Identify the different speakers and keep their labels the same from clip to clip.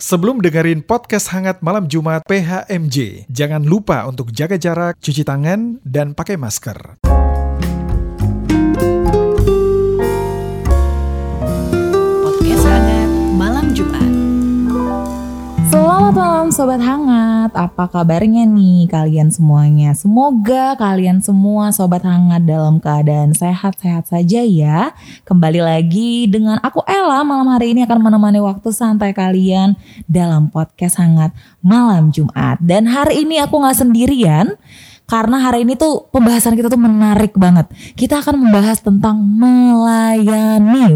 Speaker 1: Sebelum dengerin podcast hangat malam Jumat PHMJ, jangan lupa untuk jaga jarak, cuci tangan, dan pakai masker.
Speaker 2: Selamat malam Sobat Hangat, apa kabarnya nih kalian semuanya? Semoga kalian semua Sobat Hangat dalam keadaan sehat-sehat saja ya. Kembali lagi dengan aku Ella malam hari ini akan menemani waktu santai kalian dalam podcast Hangat Malam Jumat. Dan hari ini aku gak sendirian, karena hari ini tuh pembahasan kita tuh menarik banget. Kita akan membahas tentang melayani.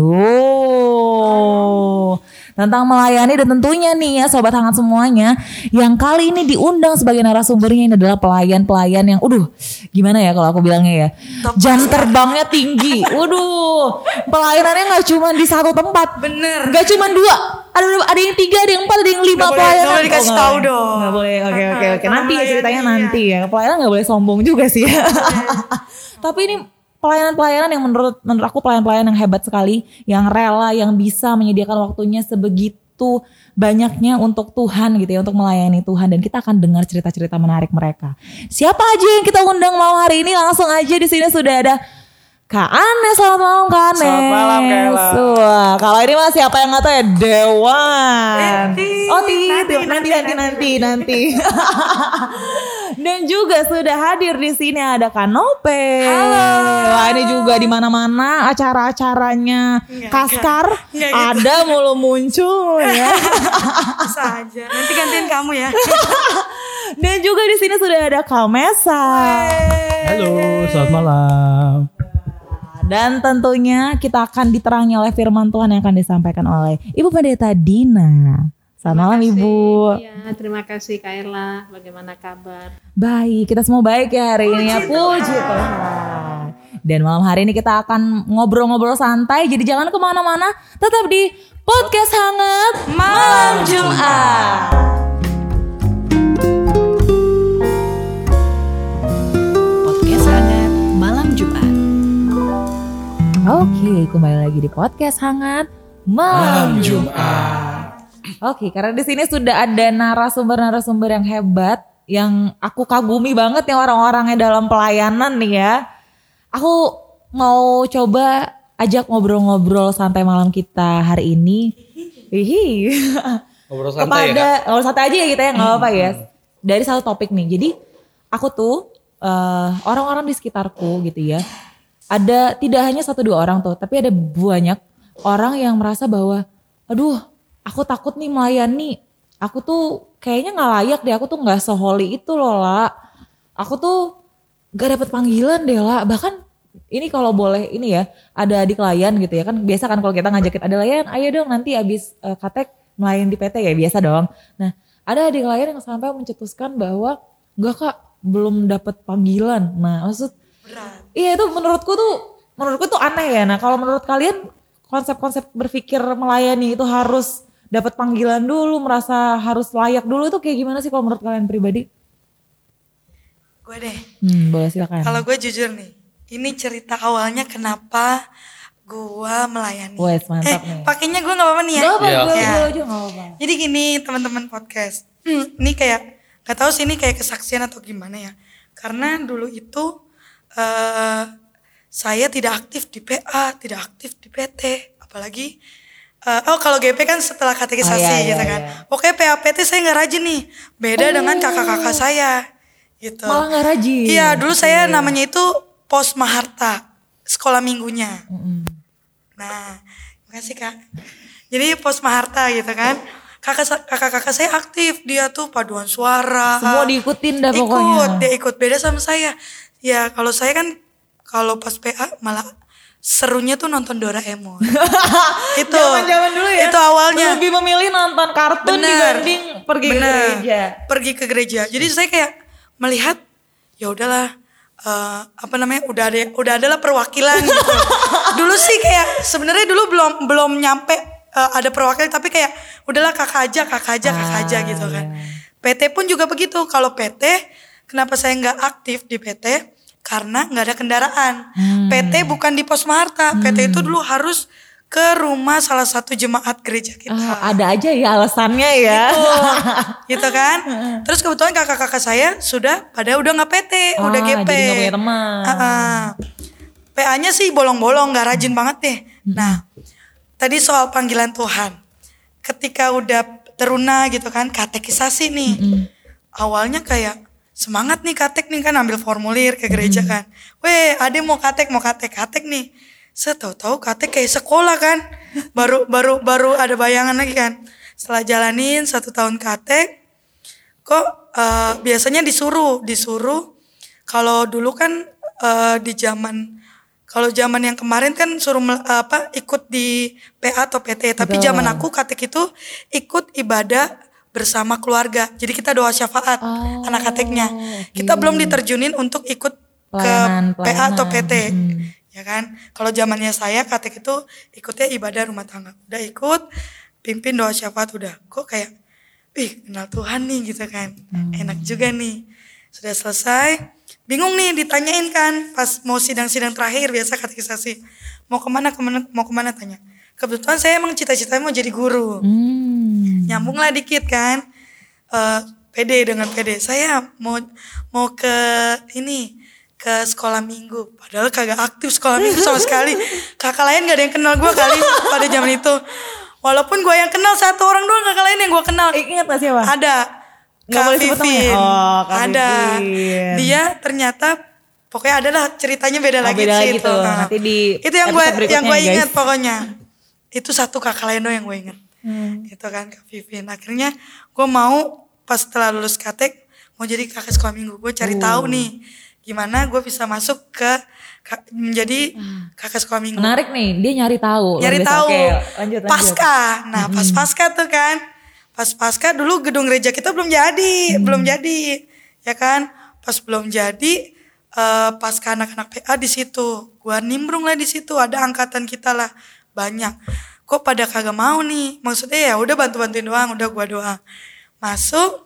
Speaker 2: Oh, tentang melayani dan tentunya nih ya sobat hangat semuanya yang kali ini diundang sebagai narasumbernya ini adalah pelayan-pelayan yang udah gimana ya kalau aku bilangnya ya jam terbangnya tinggi. Waduh pelayanannya nggak cuma di satu tempat.
Speaker 3: Bener.
Speaker 2: nggak cuma dua. Ada ada yang tiga ada yang empat ada yang lima
Speaker 3: boleh-
Speaker 2: pelayanan
Speaker 3: boleh dikasih
Speaker 2: Oh,
Speaker 3: tahu dong.
Speaker 2: nggak boleh. Oke oke oke.
Speaker 3: Karena
Speaker 2: nanti ya ceritanya nanti ya. Pelayanan nggak boleh sombong juga sih ya. Tapi ini pelayanan-pelayanan yang menurut menurut aku pelayan-pelayan yang hebat sekali, yang rela, yang bisa menyediakan waktunya sebegitu banyaknya untuk Tuhan gitu ya, untuk melayani Tuhan dan kita akan dengar cerita-cerita menarik mereka. Siapa aja yang kita undang malam hari ini langsung aja di sini sudah ada Kak Anes, selamat malam Kak Anes.
Speaker 4: Selamat malam, Kak.
Speaker 2: Wah, kalau ini mah siapa yang nggak tahu ya Dewan.
Speaker 3: Titi.
Speaker 2: Oh Titi,
Speaker 3: Nanti,
Speaker 2: nanti
Speaker 3: nanti,
Speaker 2: nanti nanti nanti. Dan juga sudah hadir di sini ada Kanope.
Speaker 3: Halo.
Speaker 2: Wah ini juga di mana-mana acara-acaranya Kaskar
Speaker 3: nggak gitu.
Speaker 2: ada mulu muncul ya.
Speaker 3: Bisa aja. Nanti gantiin kamu ya.
Speaker 2: Dan juga di sini sudah ada Kamesa.
Speaker 4: Halo, selamat malam.
Speaker 2: Dan tentunya kita akan diterangi oleh firman Tuhan yang akan disampaikan oleh Ibu Pendeta Dina. Selamat malam Ibu.
Speaker 5: Iya, terima kasih Kaila. Bagaimana kabar?
Speaker 2: Baik, kita semua baik ya hari ini ya. Puji Tuhan. Dan malam hari ini kita akan ngobrol-ngobrol santai. Jadi jangan ke mana-mana. Tetap di podcast hangat malam Jumat. Oke, kembali lagi di podcast hangat malam Jumat. Oke, karena di sini sudah ada narasumber-narasumber yang hebat, yang aku kagumi banget yang orang-orangnya dalam pelayanan nih ya. Aku mau coba ajak ngobrol-ngobrol santai malam kita hari ini. Hihi.
Speaker 4: Ngobrol santai
Speaker 2: Kepada,
Speaker 4: ya,
Speaker 2: ngobrol santai aja ya kita ya, nggak apa-apa ya. Dari satu topik nih. Jadi aku tuh eh, orang-orang di sekitarku gitu ya. Ada tidak hanya satu dua orang tuh, tapi ada banyak orang yang merasa bahwa, aduh, aku takut nih melayani. Aku tuh kayaknya nggak layak deh. Aku tuh nggak seholy itu loh lah. Aku tuh gak dapet panggilan deh lah. Bahkan ini kalau boleh ini ya ada adik layan gitu ya kan biasa kan kalau kita ngajakin ada layan ayo dong nanti abis eh, katek melayan di PT ya biasa dong. Nah ada adik layan yang sampai mencetuskan bahwa enggak kak belum dapat panggilan. Nah maksud iya itu menurutku tuh menurutku tuh aneh ya. Nah kalau menurut kalian konsep-konsep berpikir melayani itu harus dapat panggilan dulu merasa harus layak dulu itu kayak gimana sih kalau menurut kalian pribadi?
Speaker 3: Gue deh.
Speaker 2: Hmm, boleh silakan.
Speaker 3: Kalau gue jujur nih. Ini cerita awalnya kenapa gue melayani.
Speaker 2: Wes, mantap
Speaker 3: eh,
Speaker 2: nih.
Speaker 3: pakainya gue gak apa-apa nih ya.
Speaker 2: Gak apa,
Speaker 4: Iya.
Speaker 2: gue
Speaker 3: Ya.
Speaker 2: gue aja gak apa.
Speaker 3: Jadi gini teman-teman podcast. Hmm, ini kayak gak tahu sih ini kayak kesaksian atau gimana ya. Karena dulu itu eh saya tidak aktif di PA, tidak aktif di PT, apalagi eh, oh kalau GP kan setelah katekisasi
Speaker 2: Oh, iya,
Speaker 3: gitu
Speaker 2: iya,
Speaker 3: kan.
Speaker 2: iya.
Speaker 3: Oke PA PT saya nggak rajin nih. Beda dengan kakak-kakak saya gitu.
Speaker 2: Malah gak rajin.
Speaker 3: Iya, dulu saya namanya itu Pos Maharta, sekolah minggunya. Nah, makasih Kak. Jadi Pos Maharta gitu kan. Kakak kakak-kakak saya aktif, dia tuh paduan suara.
Speaker 2: Semua diikutin dah
Speaker 3: ikut,
Speaker 2: pokoknya.
Speaker 3: dia ikut beda sama saya. Ya, kalau saya kan kalau pas PA malah serunya tuh nonton Doraemon. itu.
Speaker 2: Zaman-zaman dulu ya.
Speaker 3: Itu awalnya.
Speaker 2: Lebih memilih nonton kartun
Speaker 3: Bener.
Speaker 2: dibanding pergi ke
Speaker 3: Bener.
Speaker 2: gereja.
Speaker 3: Pergi ke gereja. Jadi saya kayak melihat ya udahlah eh, apa namanya udah ada udah adalah perwakilan gitu. dulu sih kayak sebenarnya dulu belum belum nyampe eh, ada perwakilan tapi kayak udahlah kakak aja kakak aja kakak aja
Speaker 2: Ah,
Speaker 3: gitu kan.
Speaker 2: iya.
Speaker 3: PT pun juga begitu. Kalau PT kenapa saya nggak aktif di PT? Karena nggak ada kendaraan.
Speaker 2: Hmm.
Speaker 3: PT bukan di Pos Maharta. PT itu dulu harus ke rumah salah satu jemaat gereja kita.
Speaker 2: Ah, ada aja ya alasannya ya.
Speaker 3: gitu kan. Terus kebetulan kakak-kakak saya sudah pada udah nggak PT,
Speaker 2: Ah,
Speaker 3: udah GP.
Speaker 2: jadi nggak punya teman.
Speaker 3: Ah, ah. PA-nya sih bolong-bolong, nggak rajin banget deh. Nah, tadi soal panggilan Tuhan. Ketika udah teruna gitu kan, katekisasi nih. Awalnya kayak semangat nih katek nih kan ambil formulir ke gereja kan. Weh, ade mau katek, mau katek, katek nih. Setahu-tahu katek kayak sekolah kan. Baru baru baru ada bayangan lagi kan. Setelah jalanin satu tahun katek, kok eh, biasanya disuruh disuruh kalau dulu kan eh, di zaman kalau zaman yang kemarin kan suruh apa ikut di PA atau PT tapi zaman aku katek itu ikut ibadah bersama keluarga. Jadi kita doa syafaat
Speaker 2: Oh,
Speaker 3: anak kateknya kita belum diterjunin untuk ikut
Speaker 2: Pelayanan,
Speaker 3: ke PA atau. PT
Speaker 2: Hmm.
Speaker 3: ya kan? Kalau zamannya saya katek itu ikutnya ibadah rumah tangga. Udah ikut pimpin doa syafaat udah. Kok kayak wih kenal Tuhan nih gitu kan. Enak juga nih. Sudah selesai. Bingung nih ditanyain kan pas mau sidang-sidang terakhir biasa katekisasi mau ke mana ke mana mau ke mana? tanya kebetulan saya emang cita-citanya mau jadi guru
Speaker 2: Hmm.
Speaker 3: nyambung lah dikit kan Eh PD dengan PD saya mau mau ke ini ke sekolah minggu padahal kagak aktif sekolah minggu sama sekali kakak lain gak ada yang kenal gue kali pada zaman itu walaupun gue yang kenal satu orang doang kakak lain yang gue kenal
Speaker 2: Eh, ingat gak siapa?
Speaker 3: ada
Speaker 2: Nggak
Speaker 3: Kak
Speaker 2: boleh?
Speaker 3: Vivin
Speaker 2: Oh, Kak
Speaker 3: ada
Speaker 2: Vivin.
Speaker 3: dia ternyata pokoknya ada lah ceritanya beda
Speaker 2: Oh,
Speaker 3: lagi
Speaker 2: beda
Speaker 3: sih
Speaker 2: lagi
Speaker 3: itu
Speaker 2: tuh.
Speaker 3: Nah,
Speaker 2: Nanti di
Speaker 3: itu yang gue yang gue ingat
Speaker 2: guys.
Speaker 3: pokoknya itu satu kakak doang yang gue ingat.
Speaker 2: Hmm.
Speaker 3: itu kan Kak Vivin. Akhirnya gue mau pas setelah lulus katek mau jadi kakak sekolah minggu. Gue cari tahu nih gimana gue bisa masuk ke menjadi kakak sekolah minggu.
Speaker 2: Menarik nih, dia nyari tahu.
Speaker 3: Nyari tahu.
Speaker 2: Oke, lanjut, lanjut.
Speaker 3: pasca. Nah pas pasca tuh kan pas pasca dulu gedung gereja kita belum jadi belum jadi ya kan? Pas belum jadi eh pasca anak-anak PA di situ. Gua nimbrung lah di situ ada angkatan kita lah banyak. Kok pada kagak mau nih? Maksudnya ya udah bantu bantuin doang udah gua doang. Masuk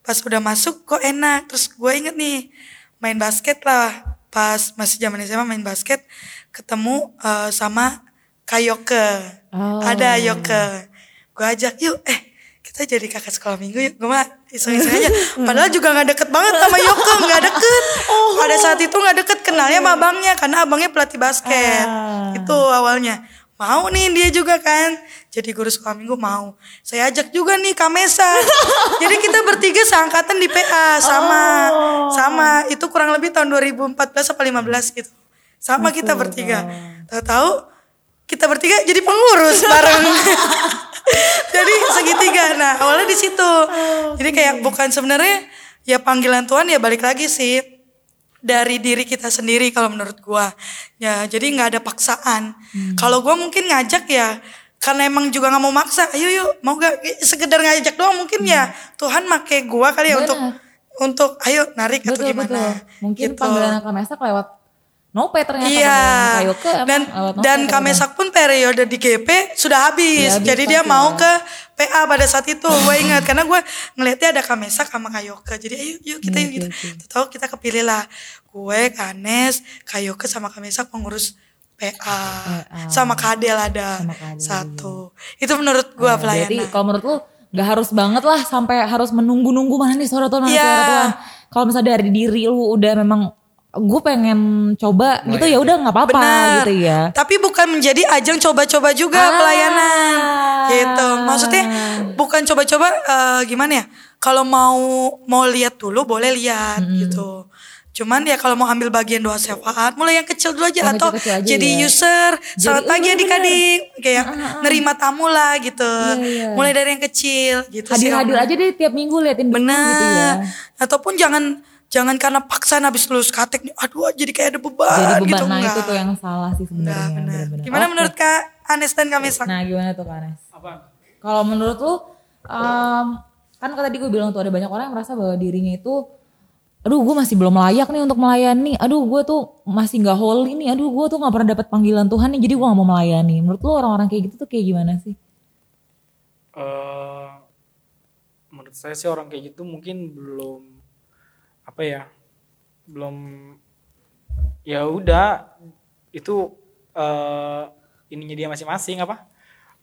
Speaker 3: pas udah masuk kok enak. Terus gue inget nih main basket lah. Pas masih zaman SMA main basket ketemu eh, sama Kayoke
Speaker 2: Oh.
Speaker 3: ada Yoke. Gue ajak yuk eh kita jadi kakak sekolah minggu yuk. Gue mah iseng-iseng aja. Padahal juga nggak deket banget sama Yoke nggak deket. Pada saat itu nggak deket kenalnya sama abangnya karena abangnya pelatih basket.
Speaker 2: Ah.
Speaker 3: itu awalnya mau nih dia juga kan. Jadi guru sekolah minggu mau. Saya ajak juga nih Kamesa jadi kita bertiga seangkatan di PA sama. Sama. Itu kurang lebih tahun 2014 atau 15 gitu. Sama kita bertiga. Tahu-tahu kita bertiga jadi pengurus bareng. Jadi segitiga. Nah awalnya di situ. Jadi kayak bukan sebenarnya ya panggilan Tuhan ya balik lagi sih dari diri kita sendiri kalau menurut gua ya jadi nggak ada paksaan kalau gua mungkin ngajak ya karena emang juga nggak mau maksa ayo yuk mau gak sekedar ngajak doang mungkin ya Tuhan make gua kali ya untuk untuk ayo narik atau
Speaker 2: Betul, betul.
Speaker 3: gimana
Speaker 2: Mungkin
Speaker 3: Gitu.
Speaker 2: panggilan Kak Mesak lewat Nope ternyata.
Speaker 3: Iya.
Speaker 2: panggilan Kak Yoke emang
Speaker 3: Dan
Speaker 2: lewat Nope
Speaker 3: dan
Speaker 2: ternyata.
Speaker 3: Kamesak pun periode di GP sudah habis.
Speaker 2: Iya, habis
Speaker 3: Jadi dia mau ke PA pada saat itu. Gue ingat karena gue ngelihatnya ada Kamesak sama Kayoke. Jadi ayo yuk kita
Speaker 2: Iya,
Speaker 3: yuk gitu. Tahu kita kepilih lah. Gue, Kanes, Kayoke sama Kamesak pengurus PA. Sama Kadel ada
Speaker 2: Sama Kadel,
Speaker 3: satu. Itu menurut gue
Speaker 2: Berarti
Speaker 3: pelayanan.
Speaker 2: kalau menurut lu gak harus banget lah sampai harus menunggu-nunggu mana nih suara mana
Speaker 3: Iya.
Speaker 2: suara Tuhan. Kalau misalnya dari diri lu udah memang gue pengen coba gitu ya udah nggak apa-apa gitu ya.
Speaker 3: Tapi bukan menjadi ajang coba-coba juga
Speaker 2: Ah.
Speaker 3: pelayanan. Gitu. Maksudnya bukan coba-coba eh, gimana ya? Kalau mau mau lihat dulu boleh lihat gitu. Cuman ya kalau mau ambil bagian doa syafaat, mulai yang kecil dulu aja
Speaker 2: Yang
Speaker 3: atau
Speaker 2: kecil-kecil aja
Speaker 3: jadi
Speaker 2: ya.
Speaker 3: user. Selamat
Speaker 2: Jadi-
Speaker 3: pagi
Speaker 2: iya,
Speaker 3: adik-adik, kayak nerima tamu lah gitu.
Speaker 2: iya.
Speaker 3: Mulai dari yang kecil gitu.
Speaker 2: Hadir-hadir aja deh tiap minggu liatin
Speaker 3: Benar.
Speaker 2: gitu ya.
Speaker 3: Ataupun jangan jangan karena paksaan habis lulus katek nih, aduh jadi kayak ada beban,
Speaker 2: Jadi beban
Speaker 3: gitu
Speaker 2: nah
Speaker 3: enggak.
Speaker 2: itu tuh yang salah sih sebenarnya.
Speaker 3: benar.
Speaker 2: bener-bener.
Speaker 3: Gimana
Speaker 2: Oke.
Speaker 3: menurut Kak Anes dan Kak Mesak?
Speaker 2: Nah gimana tuh Kak Anes? Kalau menurut lu, em, kan tadi gue bilang tuh ada banyak orang yang merasa bahwa dirinya itu, aduh gue masih belum layak nih untuk melayani, aduh gue tuh masih nggak holy nih, aduh gue tuh nggak pernah dapat panggilan Tuhan nih, jadi gue nggak mau melayani. Menurut lu orang-orang kayak gitu tuh kayak gimana sih?
Speaker 4: Eh, menurut saya sih orang kayak gitu mungkin belum apa ya belum ya udah itu eh, ininya dia masing-masing apa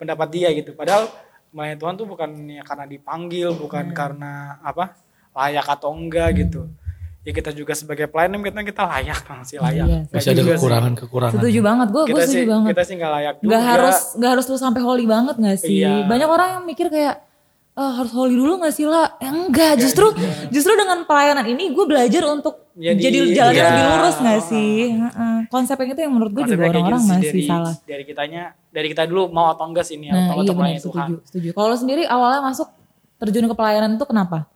Speaker 4: pendapat dia gitu. Padahal melayani Tuhan tuh bukan ya karena dipanggil bukan karena apa layak atau enggak gitu ya kita juga sebagai pelayan kita kita layak masih layak
Speaker 2: Iya,
Speaker 4: Nggak
Speaker 6: Masih ada
Speaker 4: juga sih.
Speaker 6: kekurangan-kekurangan.
Speaker 2: Setuju banget, gue gue setuju
Speaker 4: sih
Speaker 2: banget.
Speaker 4: kita sih nggak layak juga
Speaker 2: Gak harus gak harus lu sampai holy banget gak sih?
Speaker 4: Iya.
Speaker 2: Banyak orang yang mikir kayak "Eh, harus holy dulu gak sih lah? Ya enggak, justru justru dengan pelayanan ini gue belajar untuk
Speaker 4: Jadi,
Speaker 2: jadi jalannya
Speaker 4: iya.
Speaker 2: lebih lurus gak sih? Heeh. Konsep yang itu yang menurut gue juga orang-orang
Speaker 4: gitu sih,
Speaker 2: masih
Speaker 4: dari,
Speaker 2: salah.
Speaker 4: dari kitanya dari kita dulu mau atau enggak sih ini
Speaker 2: Nah
Speaker 4: atau
Speaker 2: iya
Speaker 4: untuk
Speaker 2: benar
Speaker 4: melayani Tuhan
Speaker 2: setuju, setuju. Kalau sendiri awalnya masuk terjun ke pelayanan itu kenapa?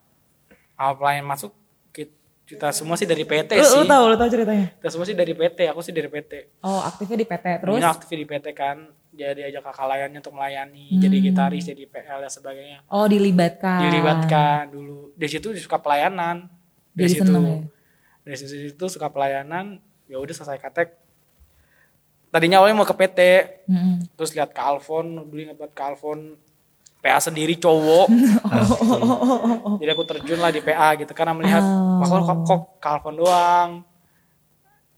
Speaker 4: awal pelayan masuk kita, semua sih dari PT
Speaker 2: Lu,
Speaker 4: sih
Speaker 2: lu tahu, lu tahu ceritanya?
Speaker 4: kita semua sih dari PT aku sih dari PT
Speaker 2: Oh aktifnya di PT terus?
Speaker 4: Dulunya aktif di PT kan jadi ajak kakak layannya untuk melayani jadi
Speaker 2: Hmm.
Speaker 4: gitaris jadi PL dan sebagainya
Speaker 2: Oh dilibatkan.
Speaker 4: dilibatkan dulu dari situ suka pelayanan dari
Speaker 2: Jadi
Speaker 4: situ
Speaker 2: seneng ya?
Speaker 4: dari situ suka pelayanan ya udah selesai katek tadinya awalnya mau ke PT
Speaker 2: Mm-mm.
Speaker 4: terus lihat ke Alfon dulu ingat ke Alfon PA sendiri cowok jadi aku terjun lah di PA gitu karena melihat
Speaker 2: Oh.
Speaker 4: kok, kok, Alfon doang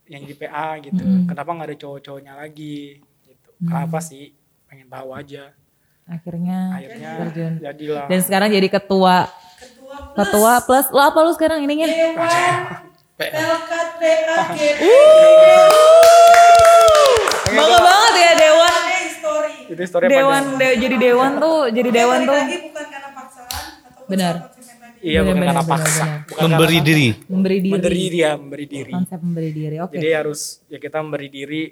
Speaker 4: yang di PA gitu kenapa nggak ada cowok-cowoknya lagi gitu kenapa sih pengen tahu aja
Speaker 2: Akhirnya,
Speaker 4: akhirnya
Speaker 2: terjun.
Speaker 4: jadilah
Speaker 2: Dan sekarang jadi ketua. Ketua plus. Lo apa lu sekarang ininya?
Speaker 3: Pelkat PAG.
Speaker 2: Bangga banget ya Dewan.
Speaker 3: History.
Speaker 4: itu story
Speaker 2: Dewan de- jadi Dewan tuh, jadi Dewan tuh
Speaker 3: lagi bukan karena paksaan atau
Speaker 2: Benar.
Speaker 3: konsep tadi.
Speaker 4: iya bukan
Speaker 2: Benar,
Speaker 4: karena paksa bukan
Speaker 6: Memberi
Speaker 4: karena-
Speaker 6: diri.
Speaker 2: memberi diri.
Speaker 4: memberi diri ya memberi diri
Speaker 2: Konsep memberi diri. Oke.
Speaker 4: jadi harus ya kita memberi diri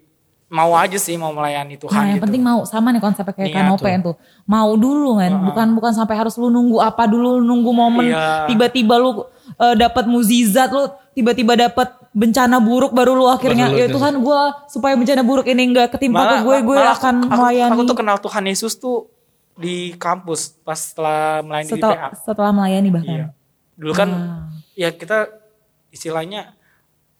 Speaker 4: mau aja sih mau melayani Tuhan
Speaker 2: Nah, yang
Speaker 4: gitu
Speaker 2: penting mau sama nih konsepnya kayak
Speaker 4: Niat
Speaker 2: kanope
Speaker 4: tuh.
Speaker 2: tuh. Mau dulu kan, bukan bukan sampai harus lu nunggu apa dulu, lu nunggu momen
Speaker 4: Iya.
Speaker 2: tiba-tiba lu eh, dapat mukjizat lu tiba-tiba dapat bencana buruk baru lu akhirnya
Speaker 6: Baru lu
Speaker 2: ya. Tuhan gua supaya bencana buruk ini enggak ketimpa ke gue, gue akan
Speaker 4: aku,
Speaker 2: melayani.
Speaker 4: aku tuh kenal Tuhan Yesus tuh di kampus pas setelah melayani di
Speaker 2: setelah,
Speaker 4: PA
Speaker 2: setelah melayani bahkan.
Speaker 4: Iya. Dulu kan
Speaker 2: Ah.
Speaker 4: ya kita istilahnya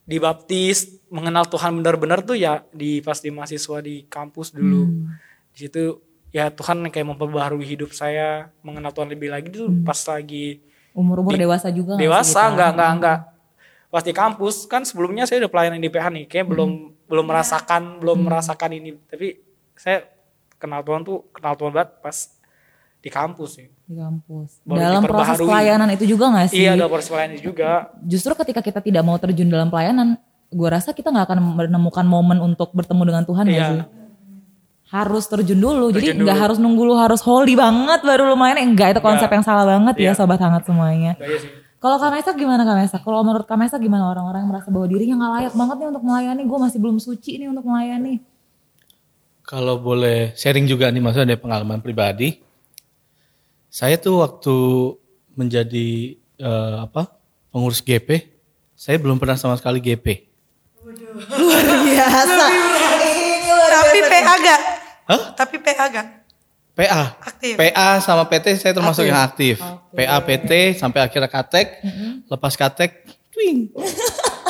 Speaker 4: dibaptis, mengenal Tuhan benar-benar tuh ya di pas di mahasiswa di kampus dulu.
Speaker 2: Hmm.
Speaker 4: Di situ ya Tuhan kayak memperbaharui hidup saya, mengenal Tuhan lebih lagi tuh
Speaker 2: Hmm.
Speaker 4: pas lagi
Speaker 2: Umur-umur
Speaker 4: Di-
Speaker 2: dewasa juga nggak
Speaker 4: dewasa
Speaker 2: kita?
Speaker 4: enggak enggak enggak pas di kampus kan sebelumnya saya udah pelayanan di PH nih kayak belum
Speaker 2: Hmm.
Speaker 4: belum merasakan belum merasakan ini tapi saya kenal Tuhan tuh kenal Tuhan banget pas di kampus sih
Speaker 2: di kampus.
Speaker 4: Baru
Speaker 2: dalam proses pelayanan itu juga gak sih?
Speaker 4: iya ada proses pelayanan juga
Speaker 2: Justru ketika kita tidak mau terjun dalam pelayanan, gue rasa kita nggak akan menemukan momen untuk bertemu dengan Tuhan gak
Speaker 4: Iya.
Speaker 2: sih? Harus terjun dulu. Jadi
Speaker 4: Terjun
Speaker 2: nggak
Speaker 4: dulu.
Speaker 2: harus nunggu lu harus holy banget baru lu main. Enggak, itu konsep yang salah banget ya
Speaker 4: Iya.
Speaker 2: sobat hangat semuanya.
Speaker 4: Aja sih
Speaker 2: Kalau Kamesa gimana Kamesa? Kalau menurut Kamesa gimana orang-orang yang merasa bahwa dirinya nggak layak banget nih untuk melayani? Gue masih belum suci nih untuk melayani.
Speaker 6: Kalau boleh sharing juga nih maksudnya dari pengalaman pribadi. Saya tuh waktu menjadi eh, apa pengurus GP, saya belum pernah sama sekali GP.
Speaker 2: Biasa.
Speaker 3: Tapi PA gak?
Speaker 6: Hah?
Speaker 3: Tapi PA gak?
Speaker 6: PA.
Speaker 3: Aktif.
Speaker 6: PA sama PT saya termasuk yang aktif. PA PT sampai akhirnya katek, lepas katek, twing,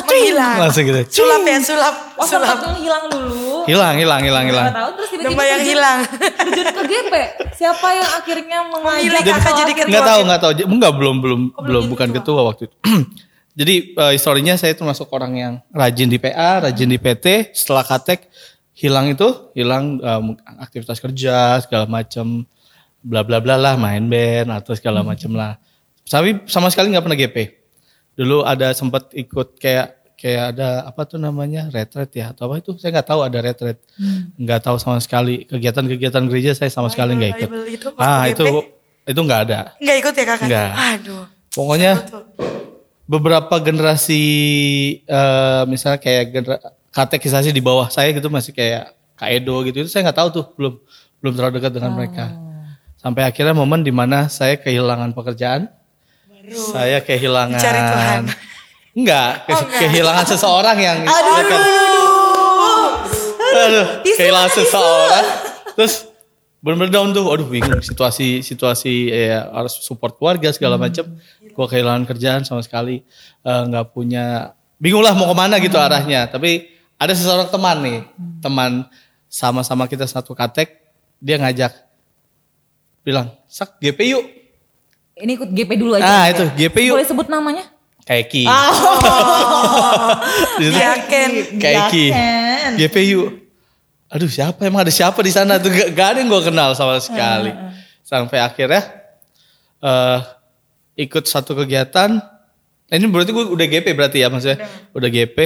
Speaker 3: Menghilang.
Speaker 6: langsung gitu.
Speaker 3: Sulap ya, sulap.
Speaker 2: Oh
Speaker 3: sulap.
Speaker 2: sempat hilang dulu.
Speaker 6: Hilang, hilang, hilang, hilang.
Speaker 2: Tahun terus tiba-tiba
Speaker 3: yang hilang.
Speaker 2: terjun ke GP. Siapa yang akhirnya mengajak
Speaker 3: kakak jadi
Speaker 2: akhirnya-
Speaker 6: Enggak tahu, enggak tahu. Enggak belum belum belum bukan ketua waktu itu. Jadi eh, historinya saya termasuk orang yang rajin di PA, rajin di PT. Setelah katek hilang itu, hilang eh, aktivitas kerja segala macam, bla bla bla lah, main band atau segala macam lah. Tapi sama sekali nggak pernah GP. Dulu ada sempat ikut kayak kayak ada apa tuh namanya retret ya atau apa itu saya nggak tahu ada retret nggak tahu sama sekali kegiatan-kegiatan gereja saya sama sekali nggak ikut
Speaker 3: Bible itu
Speaker 6: ah
Speaker 3: GP?
Speaker 6: itu itu nggak ada
Speaker 3: Enggak ikut ya kakak?
Speaker 6: Nggak.
Speaker 3: Aduh.
Speaker 6: Pokoknya
Speaker 3: Betul.
Speaker 6: beberapa generasi eh, misalnya kayak genera, katekisasi di bawah saya gitu masih kayak Kak Edo gitu itu saya nggak tahu tuh belum belum terlalu dekat dengan mereka. Sampai akhirnya momen di mana saya kehilangan pekerjaan, saya kehilangan
Speaker 3: Mencari Tuhan.
Speaker 6: Enggak, ke-
Speaker 3: Oh, enggak.
Speaker 6: kehilangan seseorang yang dekat. Aduh, kehilangan seseorang. Terus bener-bener down tuh, aduh bingung situasi situasi ya harus support keluarga segala macam. Gua kehilangan kerjaan sama sekali, eh, nggak punya, bingung lah mau ke mana gitu arahnya. Tapi ada seseorang teman nih, teman sama-sama kita satu katek, dia ngajak, bilang, sak GP yuk,
Speaker 2: Ini ikut GP dulu aja.
Speaker 6: ah itu GP yuk,
Speaker 2: Boleh sebut namanya?
Speaker 6: kayak Ki. Di situ,
Speaker 3: Yakin.
Speaker 6: kayak Ki.
Speaker 2: Yakin.
Speaker 6: GP yuk. aduh siapa emang ada siapa di sana tuh gak, gak ada yang gue kenal sama sekali. Sampai akhirnya eh ikut satu kegiatan. Ini berarti gue udah GP berarti ya maksudnya udah GP.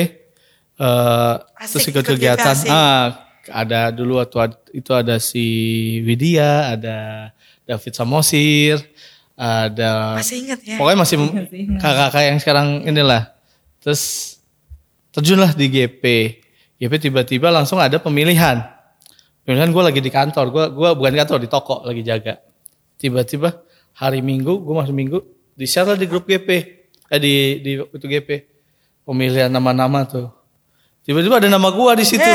Speaker 6: Eh terus
Speaker 3: Asik,
Speaker 6: ikut kegiatan. Ah, ada dulu waktu itu ada si Widya, ada David Samosir, ada
Speaker 3: Masih inget ya?
Speaker 6: Pokoknya masih kakak-kakak yang sekarang inilah. Terus terjunlah di GP. GP tiba-tiba langsung ada pemilihan. Pemilihan gue lagi di kantor. Gue gua bukan di kantor, di toko lagi jaga. Tiba-tiba hari Minggu, gue masuk Minggu, di share lah di grup GP. Eh di, di itu GP. Pemilihan nama-nama tuh. Tiba-tiba ada nama gue di situ.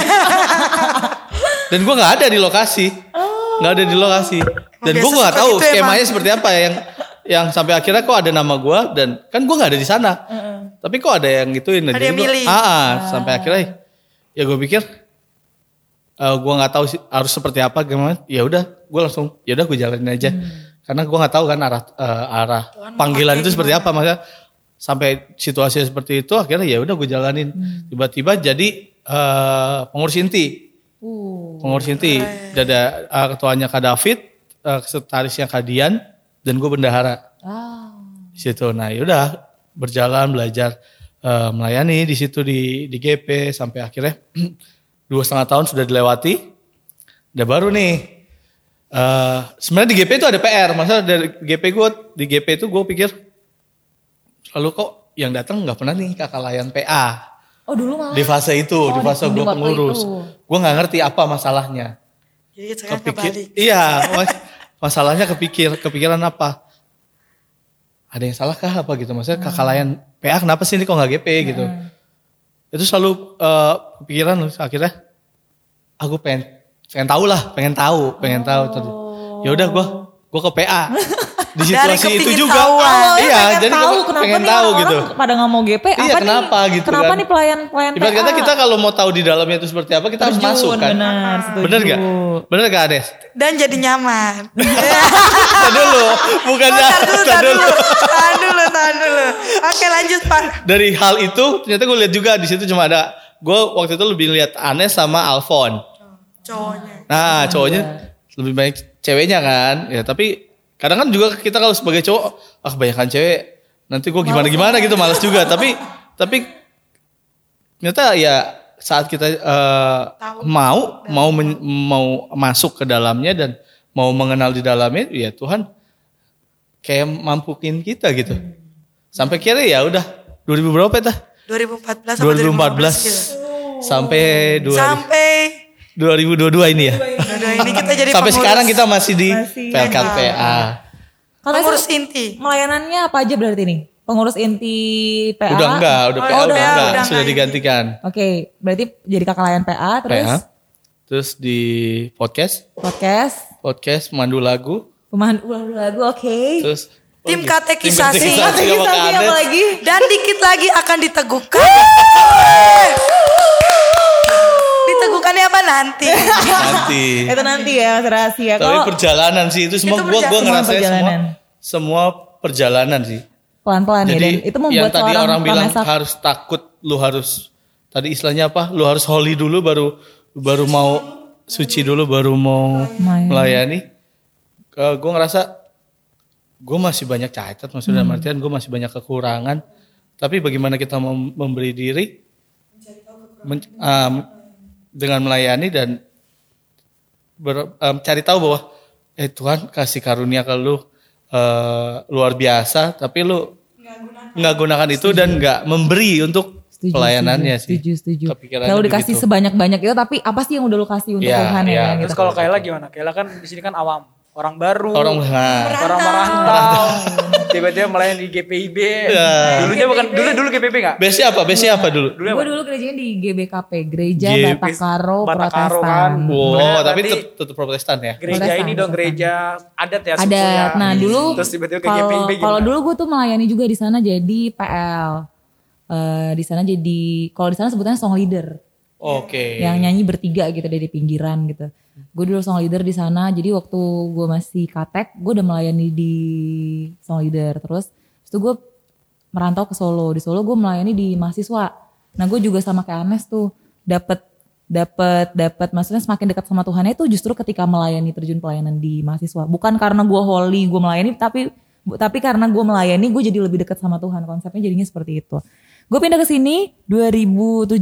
Speaker 6: Dan gue nggak ada di lokasi. nggak ada di lokasi. Dan
Speaker 3: biasa
Speaker 6: nggak tahu skemanya
Speaker 3: emang.
Speaker 6: seperti apa yang yang sampai akhirnya kok ada nama gue dan kan gue nggak ada di sana. Tapi kok ada yang gituin.
Speaker 3: Ada yang
Speaker 6: gua-
Speaker 3: milih.
Speaker 6: Ah, ah, sampai akhirnya ya gue pikir eh gue nggak tahu sih harus seperti apa gimana. Ya udah, gue langsung ya udah gue jalanin aja. Karena gue nggak tahu kan arah eh, arah panggilan itu seperti apa maksudnya. Sampai situasi seperti itu akhirnya ya udah gue jalanin. Tiba-tiba jadi eh, pengurus inti.
Speaker 2: Uh.
Speaker 6: pengurus inti. ada uh, ketuanya Kak David uh, sekretarisnya Kak Dian dan gue bendahara.
Speaker 2: Ah.
Speaker 6: di situ. Nah yaudah berjalan belajar uh, melayani di situ di di GP sampai akhirnya dua setengah tahun sudah dilewati. Udah baru nih. Uh, sebenarnya di GP itu ada PR maksudnya dari GP gue di GP itu gue pikir lalu kok yang datang nggak pernah nih kakak layan PA
Speaker 2: Oh dulu malah.
Speaker 6: di fase itu
Speaker 2: Oh,
Speaker 6: di fase gue pengurus
Speaker 2: itu.
Speaker 6: gue nggak ngerti apa masalahnya.
Speaker 3: Jadi
Speaker 6: kepikir iya mas- masalahnya kepikir kepikiran apa? Ada yang salah kah apa gitu? Maksudnya kakak layan PA kenapa sih ini kok nggak GP gitu? Itu selalu eh, kepikiran loh, akhirnya aku pengen pengen tahu lah pengen tahu pengen tahu. Terus, ya udah gue gue ke PA di
Speaker 3: Dari
Speaker 6: situasi itu
Speaker 3: kepingin
Speaker 6: juga.
Speaker 2: Awalnya
Speaker 6: iya
Speaker 2: pengen
Speaker 6: jadi
Speaker 2: tahu
Speaker 6: ke-
Speaker 2: kenapa
Speaker 6: pengen
Speaker 2: nih
Speaker 6: tahu
Speaker 2: orang-orang
Speaker 6: gitu
Speaker 2: pada nggak mau GP
Speaker 6: Iya,
Speaker 2: apa
Speaker 6: kenapa
Speaker 2: nih?
Speaker 6: gitu
Speaker 2: kenapa
Speaker 6: kan.
Speaker 2: nih pelayan pelayan
Speaker 6: Ibarat kata kita kalau mau tahu di dalamnya itu seperti apa kita harus
Speaker 2: Terjun,
Speaker 6: masuk kan
Speaker 2: benar setuju.
Speaker 6: bener gak bener gak Ades
Speaker 3: Dan jadi nyaman.
Speaker 6: Tar dulu, bukannya
Speaker 3: Tahan dulu, tahan
Speaker 6: dulu.
Speaker 3: dulu. Tahan dulu, tahan dulu. Oke lanjut Pak.
Speaker 6: Dari hal itu ternyata gue lihat juga di situ cuma ada gue waktu itu lebih lihat Anes sama Alfon.
Speaker 3: Cowoknya.
Speaker 6: Nah cowoknya lebih banyak ceweknya kan, ya tapi kadang kan juga kita kalau sebagai cowok ah kebanyakan cewek nanti gue gimana gimana gitu males juga. Tapi tapi ternyata ya saat kita eh,
Speaker 3: Tahu.
Speaker 6: mau mau men- mau masuk ke dalamnya dan mau mengenal di dalamnya ya Tuhan kayak mampukin kita gitu. Sampai kira ya udah 2000 berapa ya tah
Speaker 3: 2014 sama
Speaker 6: 2014
Speaker 3: gitu.
Speaker 6: sampai dua-
Speaker 3: Sampai
Speaker 6: 2022 ini ya
Speaker 3: dua-dua ini kita jadi
Speaker 6: sampai
Speaker 3: pengurus.
Speaker 6: sekarang kita masih di
Speaker 2: Masih.
Speaker 6: PLKPA
Speaker 2: Kalau
Speaker 3: pengurus inti.
Speaker 2: Melayanannya apa aja berarti nih? Pengurus inti PA?
Speaker 6: udah enggak udah
Speaker 3: Oh,
Speaker 6: PA
Speaker 3: udah,
Speaker 6: udah enggak
Speaker 3: udah
Speaker 6: sudah digantikan
Speaker 2: Oke, berarti jadi kakak layan PA terus
Speaker 6: PA terus di podcast
Speaker 2: podcast,
Speaker 6: podcast mandu lagu
Speaker 2: pemandu lagu, oke.
Speaker 6: terus oh
Speaker 3: Tim
Speaker 6: gitu.
Speaker 3: katekisasi.
Speaker 6: tim katekisasi
Speaker 2: Katekisasi
Speaker 6: Anet.
Speaker 2: apa lagi?
Speaker 3: Dan dikit lagi akan diteguhkan. Diteguhkannya apa nanti?
Speaker 6: nanti
Speaker 2: Itu nanti ya mas rahasia.
Speaker 6: tapi
Speaker 2: Kalau
Speaker 6: perjalanan sih itu semua
Speaker 3: Itu
Speaker 6: gua gua
Speaker 2: perjalanan.
Speaker 6: ngerasain semua
Speaker 2: Perjalanan.
Speaker 6: semua perjalanan sih
Speaker 2: pelan-pelan ya
Speaker 6: jadi
Speaker 2: dan itu membuat
Speaker 6: yang tadi orang bilang harus takut lu harus tadi istilahnya apa lu harus holy dulu baru baru mau suci dulu baru mau
Speaker 2: Melayani.
Speaker 6: melayani gue ngerasa gue masih banyak cacat maksudnya
Speaker 2: Hmm.
Speaker 6: dalam artian gue masih banyak kekurangan tapi bagaimana kita mem- memberi diri men- um, dengan melayani dan ber- um, cari tahu bahwa eh Tuhan kasih karunia ke lu eh, luar biasa tapi lu nggak gunakan itu dan nggak memberi untuk
Speaker 2: Setuju,
Speaker 6: pelayanannya
Speaker 2: setuju,
Speaker 6: sih
Speaker 2: Setuju, setuju. Kalau dikasih
Speaker 6: begitu.
Speaker 2: sebanyak-banyak itu tapi apa sih yang udah lu kasih untuk
Speaker 6: Iya,
Speaker 2: Tuhan ya
Speaker 4: Terus
Speaker 2: gitu.
Speaker 4: kalau Kayla gimana? Kayla kan di sini kan awam, orang baru,
Speaker 6: orang nah,
Speaker 4: orang merantau, tiba-tiba melayani di GPIB. Dulunya bukan dulu dulu GPIB nggak?
Speaker 6: base apa base apa dulu
Speaker 4: Dulu
Speaker 2: dulu gerejanya di GBKP, Gereja
Speaker 6: G-
Speaker 2: Batakaro
Speaker 4: Batakaro
Speaker 2: Protestan.
Speaker 4: kan.
Speaker 6: wow
Speaker 4: Nah,
Speaker 6: tapi tetap tetap protestan ya
Speaker 4: Gereja
Speaker 2: Protestan,
Speaker 4: ini dong gereja adat ya
Speaker 2: Ada.
Speaker 4: sukunya.
Speaker 2: Nah dulu
Speaker 4: Terus tiba-tiba ke
Speaker 2: kalau
Speaker 4: GPIB
Speaker 2: kalau dulu gue tuh melayani juga di sana jadi PL. Eh, di sana jadi kalau di sana sebutnya song leader
Speaker 6: oke
Speaker 2: yang nyanyi bertiga gitu dari pinggiran gitu. Gue dulu song leader di sana. Jadi waktu gue masih katek, gue udah melayani di song leader. Terus itu gue merantau ke Solo. Di Solo gue melayani di mahasiswa. Nah gue juga sama kayak Anes tuh dapet dapat dapat maksudnya semakin dekat sama Tuhan itu justru ketika melayani terjun pelayanan di mahasiswa bukan karena gue holy gue melayani tapi tapi karena gue melayani gue jadi lebih dekat sama Tuhan konsepnya jadinya seperti itu gue pindah ke sini 2017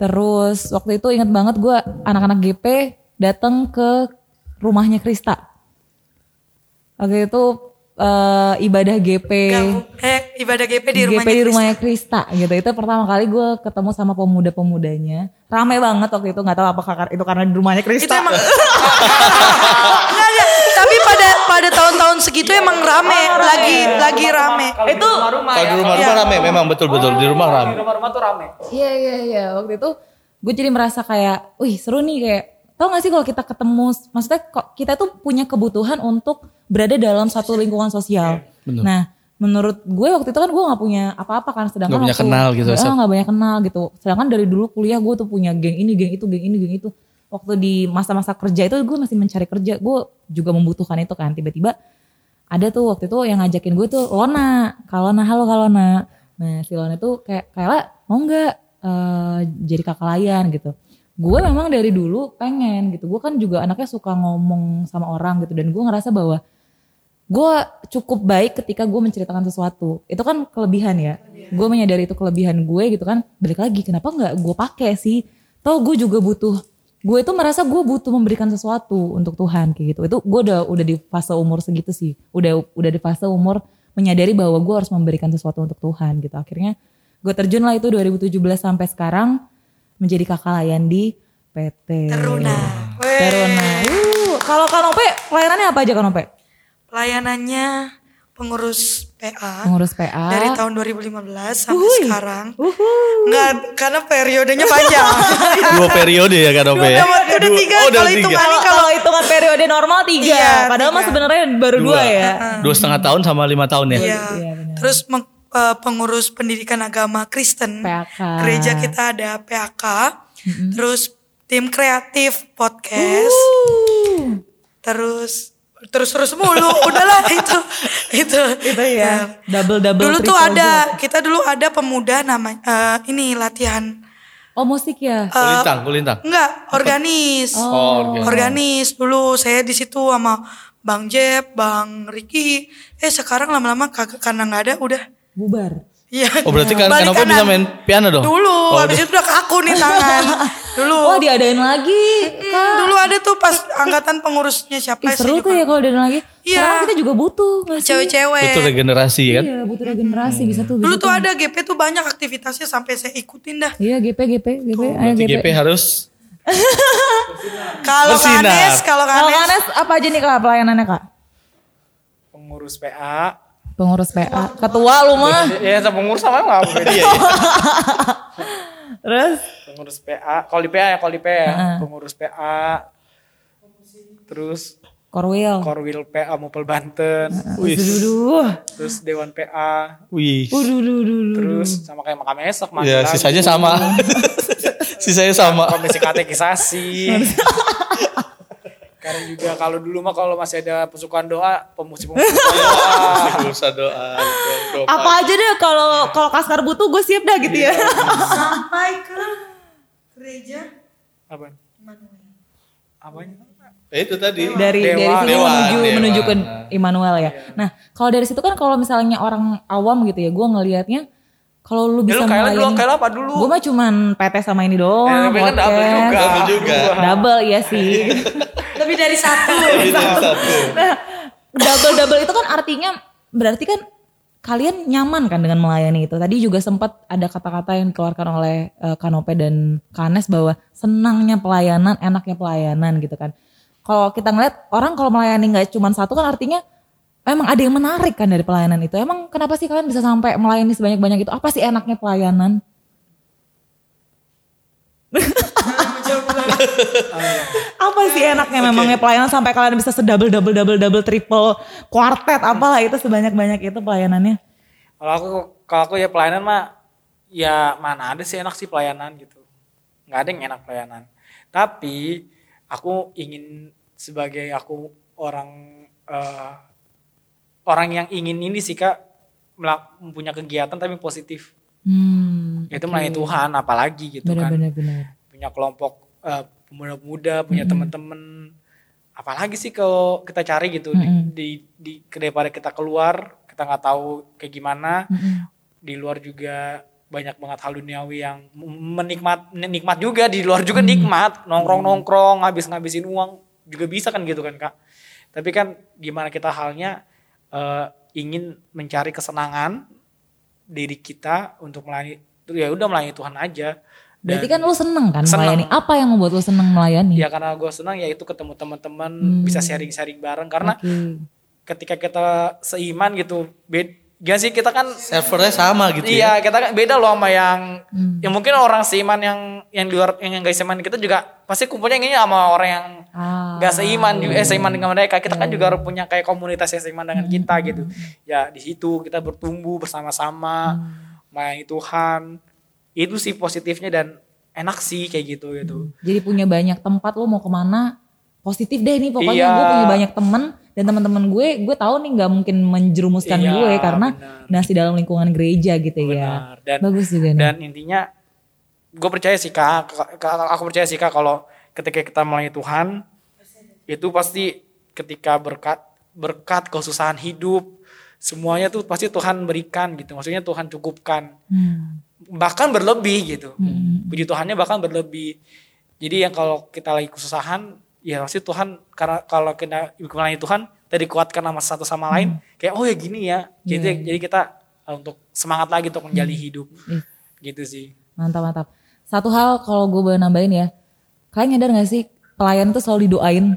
Speaker 2: terus waktu itu ingat banget gue anak-anak GP datang ke rumahnya Krista waktu itu eh, ibadah GP
Speaker 3: Gabung. Eh, ibadah GP di rumahnya.
Speaker 2: GP di
Speaker 3: Krista.
Speaker 2: rumahnya Krista gitu. Itu pertama kali gue ketemu sama pemuda-pemudanya. Rame banget waktu itu nggak tahu kar- itu karena di rumahnya
Speaker 3: Itu
Speaker 2: Krista.
Speaker 3: emang Enggak, enggak. Tapi pada pada tahun-tahun segitu emang rame, lagi lagi rame.
Speaker 4: itu rumah-rumah
Speaker 6: Kalau
Speaker 4: ya.
Speaker 6: di rumah-rumah rame, memang betul-betul di rumah
Speaker 4: Di
Speaker 6: rame.
Speaker 4: rumah-rumah tuh rame.
Speaker 2: Iya iya iya. Waktu itu gue jadi merasa kayak, wih seru nih kayak. Tau gak sih kalau kita ketemu, maksudnya kok kita tuh punya kebutuhan untuk berada dalam satu lingkungan sosial.
Speaker 6: Bener.
Speaker 2: Nah, menurut gue waktu itu kan gue nggak punya apa-apa kan, sedangkan
Speaker 6: Nggak punya
Speaker 2: waktu-
Speaker 6: kenal gitu,
Speaker 2: nggak banyak kenal gitu. Sedangkan dari dulu kuliah gue tuh punya geng ini, geng itu, geng ini, geng itu. Waktu di masa-masa kerja itu gue masih mencari kerja, gue juga membutuhkan itu kan. Tiba-tiba ada tuh waktu itu yang ngajakin gue tuh Lona, Kalona, halo Kalona. Nah si Lona tuh kayak Kayla mau nggak eh, jadi kakak layan gitu. Gue memang dari dulu pengen gitu. Gue kan juga anaknya suka ngomong sama orang gitu dan gue ngerasa bahwa gue cukup baik ketika gue menceritakan sesuatu. Itu kan kelebihan ya. Gue menyadari itu kelebihan gue gitu kan. Balik lagi kenapa nggak gue pakai sih? Toh gue juga butuh. Gue itu merasa gue butuh memberikan sesuatu untuk Tuhan kayak gitu. Itu gue udah udah di fase umur segitu sih. Udah udah di fase umur menyadari bahwa gue harus memberikan sesuatu untuk Tuhan gitu. Akhirnya gue terjun lah itu 2017 sampai sekarang menjadi kakak layan di PT.
Speaker 3: Teruna.
Speaker 2: Teruna. Kalau Kanope pelayanannya apa aja Kanope?
Speaker 3: Pelayanannya pengurus PA.
Speaker 2: Pengurus PA.
Speaker 3: Dari tahun 2015 sampai sekarang. Enggak, karena periodenya panjang.
Speaker 6: Dua periode ya kan Ope ya?
Speaker 3: udah, udah tiga,
Speaker 6: Oh,
Speaker 3: kalau
Speaker 6: tiga.
Speaker 3: hitungannya
Speaker 2: Kalau kalau hitungan periode normal tiga,
Speaker 3: Iya,
Speaker 2: padahal mah sebenarnya baru dua, ya.
Speaker 6: Dua setengah tahun sama lima tahun ya?
Speaker 3: Iya.
Speaker 2: Iya, benar.
Speaker 3: Terus meng- eh, pengurus pendidikan agama Kristen.
Speaker 2: PAK.
Speaker 3: Gereja kita ada PAK. Terus tim kreatif podcast.
Speaker 2: Uh,
Speaker 3: Terus terus terus mulu. Udahlah itu. Itu.
Speaker 2: itu ya, double double.
Speaker 3: Dulu tuh ada
Speaker 2: job.
Speaker 3: kita dulu ada pemuda namanya eh, ini latihan
Speaker 2: Oh musik ya.
Speaker 6: Kulintang, kulintang.
Speaker 3: enggak organis.
Speaker 6: Oh, organis.
Speaker 3: Organis dulu saya di situ sama Bang Jeb, Bang Ricky. Eh sekarang lama-lama kagak karena nggak ada udah.
Speaker 2: Bubar.
Speaker 3: Iya.
Speaker 6: Oh berarti kan
Speaker 3: Balik
Speaker 6: Kanope bisa main piano dong?
Speaker 3: Dulu,
Speaker 6: Oh,
Speaker 3: habis
Speaker 6: udah.
Speaker 3: itu udah kaku nih tangan. Dulu.
Speaker 2: Wah diadain lagi.
Speaker 3: Hmm, dulu ada tuh pas angkatan pengurusnya siapa
Speaker 2: Ih,
Speaker 3: sih
Speaker 2: seru tuh ya kalau diadain lagi.
Speaker 3: Iya.
Speaker 2: Sekarang kita juga butuh?
Speaker 3: Cewek-cewek.
Speaker 6: Itu regenerasi kan?
Speaker 2: Iya butuh regenerasi bisa tuh.
Speaker 3: Dulu
Speaker 2: bisa
Speaker 3: tuh ada GP tuh banyak aktivitasnya sampai saya ikutin dah.
Speaker 2: Iya GP GP GP. Ayo GP.
Speaker 6: GP harus
Speaker 3: Kalau. Kanes, kalau
Speaker 2: Kalau
Speaker 3: Kanes,
Speaker 2: Kanes apa aja nih kak pelayanannya kak?
Speaker 4: Pengurus PA.
Speaker 2: Pengurus PA. Ketua lu mah.
Speaker 4: Ya, sama pengurus sama apa beda.
Speaker 2: Terus?
Speaker 4: Pengurus PA. Kalau di PA ya, kalau di PA ya. Pengurus PA. Terus
Speaker 2: Korwil.
Speaker 4: Korwil PA Mupel Banten.
Speaker 2: Waduh.
Speaker 4: Terus Dewan PA.
Speaker 6: Wih.
Speaker 2: Waduh.
Speaker 4: Terus sama kayak makam esok.
Speaker 6: Ya
Speaker 4: Mandi
Speaker 6: sisanya sama. sisanya sama.
Speaker 4: Komisi katekisasi. Karena juga kalau dulu mah kalau masih ada pesukan doa, pemusik-pemusik doa.
Speaker 6: Usah doa. doa.
Speaker 2: Apa aja deh kalau kalau Kaskar butuh gue siap dah gitu ya.
Speaker 3: sampai ke gereja
Speaker 4: Apa? Apanya?
Speaker 6: Eh, itu tadi.
Speaker 2: dari
Speaker 4: Dewa.
Speaker 2: dari sini
Speaker 6: Dewa,
Speaker 2: menuju
Speaker 6: Dewa.
Speaker 2: menuju ke Immanuel ya. Nah kalau dari situ kan kalau misalnya orang awam gitu ya, gue ngelihatnya kalau lu
Speaker 4: Ya
Speaker 2: bisa
Speaker 4: lu kayak dulu,
Speaker 2: melayani,
Speaker 4: kayak apa dulu?
Speaker 2: gue mah cuman PT sama ini doang,
Speaker 4: Ya, tapi kan double juga.
Speaker 6: Double juga.
Speaker 2: Double iya sih.
Speaker 3: lebih dari satu.
Speaker 6: Ini satu.
Speaker 2: nah, double double itu kan artinya berarti kan kalian nyaman kan dengan melayani itu. Tadi juga sempat ada kata-kata yang dikeluarkan oleh eh, Kanope dan Kanes bahwa senangnya pelayanan, enaknya pelayanan gitu kan. Kalau kita ngeliat orang kalau melayani nggak cuma satu kan artinya memang ada yang menarik kan dari pelayanan itu. Emang kenapa sih kalian bisa sampai melayani sebanyak-banyak itu? Apa sih enaknya pelayanan? apa sih enaknya memangnya pelayanan sampai kalian bisa sedouble double double double triple quartet apalah itu sebanyak banyak itu pelayanannya
Speaker 4: Kalau aku kalau aku ya pelayanan mah ya mana ada sih enak sih pelayanan gitu. nggak ada yang enak pelayanan. Tapi aku ingin sebagai aku orang eh, orang yang ingin ini sih kak punya kegiatan tapi positif.
Speaker 2: hmm
Speaker 4: Itu melayani Tuhan apalagi gitu
Speaker 2: benar
Speaker 4: kan.
Speaker 2: benar benar
Speaker 4: punya kelompok eh, pemuda-pemuda punya teman-teman. Apalagi sih kalau kita cari gitu di, di, di daripada kita keluar kita nggak tahu kayak gimana. Di luar juga banyak banget hal duniawi yang menikmat nikmat juga. Di luar juga nikmat. Nongkrong nongkrong ngabis ngabisin uang juga bisa kan gitu kan kak. Tapi kan gimana kita halnya eh, ingin mencari kesenangan diri kita untuk melayani ya udah melayani Tuhan aja Dan-
Speaker 2: Berarti kan lu seneng kan
Speaker 4: Seneng.
Speaker 2: melayani. Apa yang membuat lu seneng melayani?
Speaker 4: ya karena gue senang ya itu ketemu teman-teman bisa sharing-sharing bareng karena
Speaker 2: Oke.
Speaker 4: ketika kita seiman gitu bed gak sih kita kan
Speaker 6: Servernya sama gitu
Speaker 4: iya
Speaker 6: ya.
Speaker 4: kita kan beda loh sama yang yang mungkin orang seiman yang yang di luar yang gak seiman kita juga pasti kumpulnya ini sama orang yang
Speaker 2: Ah,
Speaker 4: gak seiman juga eh seiman dengan mereka kita kan juga harus punya kayak komunitas yang seiman dengan kita gitu ya di situ kita bertumbuh bersama-sama melayani Tuhan itu sih positifnya dan enak sih kayak gitu gitu
Speaker 2: Jadi punya banyak tempat lu mau ke mana positif deh nih pokoknya
Speaker 4: Iya.
Speaker 2: gue punya banyak temen dan teman-teman gue gue tahu nih nggak mungkin menjerumuskan
Speaker 4: Iya,
Speaker 2: gue karena
Speaker 4: benar.
Speaker 2: masih dalam lingkungan gereja gitu ya.
Speaker 4: Benar. Dan
Speaker 2: Bagus juga nih.
Speaker 4: dan intinya gue percaya sih Kak- aku percaya sih kak kalau ketika kita melayani Tuhan itu pasti ketika berkat berkat kesusahan hidup semuanya tuh pasti Tuhan berikan gitu maksudnya Tuhan cukupkan
Speaker 2: Hmm.
Speaker 4: Bahkan berlebih gitu puji Tuhannya bahkan berlebih jadi yang kalau kita lagi kesusahan ya pasti Tuhan karena kalau kita melayani Tuhan kita dikuatkan sama satu sama lain kayak oh ya gini ya jadi jadi kita uh, untuk semangat lagi untuk menjalani hidup
Speaker 2: Ih.
Speaker 4: gitu sih
Speaker 2: Mantap mantap. Satu hal kalau gue boleh nambahin ya, kalian nyadar gak sih pelayan tuh selalu didoain.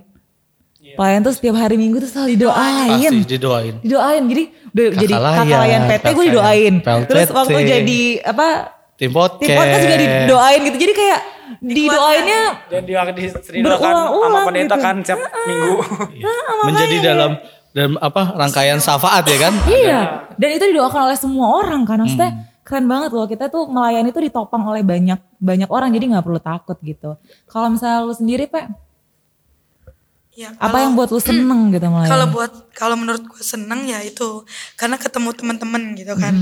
Speaker 4: Iya.
Speaker 2: Pelayan tuh setiap hari minggu tuh selalu didoain.
Speaker 6: Pasti didoain.
Speaker 2: Didoain. Jadi
Speaker 6: Kakak
Speaker 2: jadi kakak
Speaker 6: layan,
Speaker 2: layan PT gue didoain. Terus waktu jadi apa
Speaker 6: Tim podcast.
Speaker 2: tim podcast juga didoain gitu. Jadi kayak didoainnya
Speaker 4: dan dia diseridakan sama
Speaker 2: Berulang-ulang
Speaker 4: pendeta
Speaker 2: gitu.
Speaker 4: kan setiap minggu
Speaker 6: Menjadi dalam dalam apa rangkaian syafaat ya kan?
Speaker 2: Iya. Dan itu didoakan oleh semua orang kan. Maksudnya
Speaker 6: Hmm.
Speaker 2: keren banget loh. Kita tuh melayani tuh ditopang oleh banyak banyak orang jadi nggak perlu takut gitu. Kalau misalnya lu sendiri, Pak,
Speaker 3: Ya,
Speaker 2: apa
Speaker 3: kalau-
Speaker 2: yang buat lu seneng gitu melayani?
Speaker 3: Kalau buat kalau menurut gue seneng ya itu karena ketemu teman-teman gitu kan,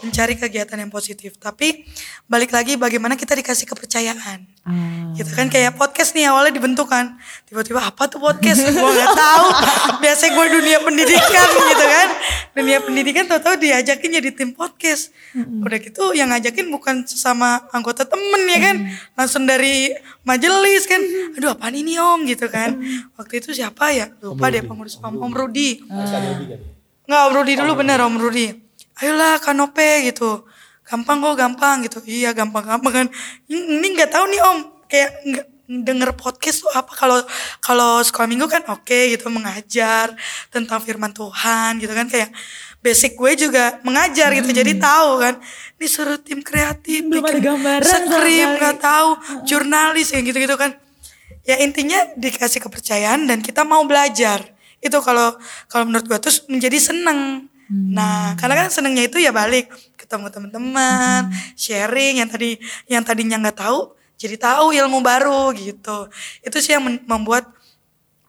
Speaker 3: mencari kegiatan yang positif. Tapi balik lagi bagaimana kita dikasih kepercayaan.
Speaker 2: Ah.
Speaker 3: Gitu kan kayak podcast nih awalnya dibentuk kan. Tiba-tiba apa tuh podcast? gue nggak tahu. Biasanya gue dunia pendidikan gitu kan. Dunia pendidikan tahu-tahu diajakin jadi tim podcast. Udah gitu yang ngajakin bukan sesama anggota temen ya kan. Langsung dari majelis kan. Aduh apaan ini om gitu kan. Waktu itu siapa ya? Lupa deh pengurus Om, Om Rudi. Nggak Om Rudi dulu bener Om Rudi. Ayolah kanope gitu. Gampang kok gampang gitu. Iya gampang-gampang kan. Ini nggak tahu nih Om. Kayak nggak denger podcast tuh apa. Kalau kalau sekolah minggu kan oke gitu mengajar tentang firman Tuhan gitu kan. Kayak basic gue juga mengajar gitu. Jadi tahu kan disuruh tim kreatif
Speaker 2: Belum ada
Speaker 3: bikin
Speaker 2: gambaran
Speaker 3: skrip nggak tahu jurnalis kayak gitu-gitu kan. Ya intinya dikasih kepercayaan dan kita mau belajar. Itu kalau kalau menurut gue terus menjadi seneng. Nah karena kan senengnya itu ya balik ketemu teman-teman sharing yang tadi yang tadinya nggak tahu jadi tahu ilmu baru gitu. Itu sih yang membuat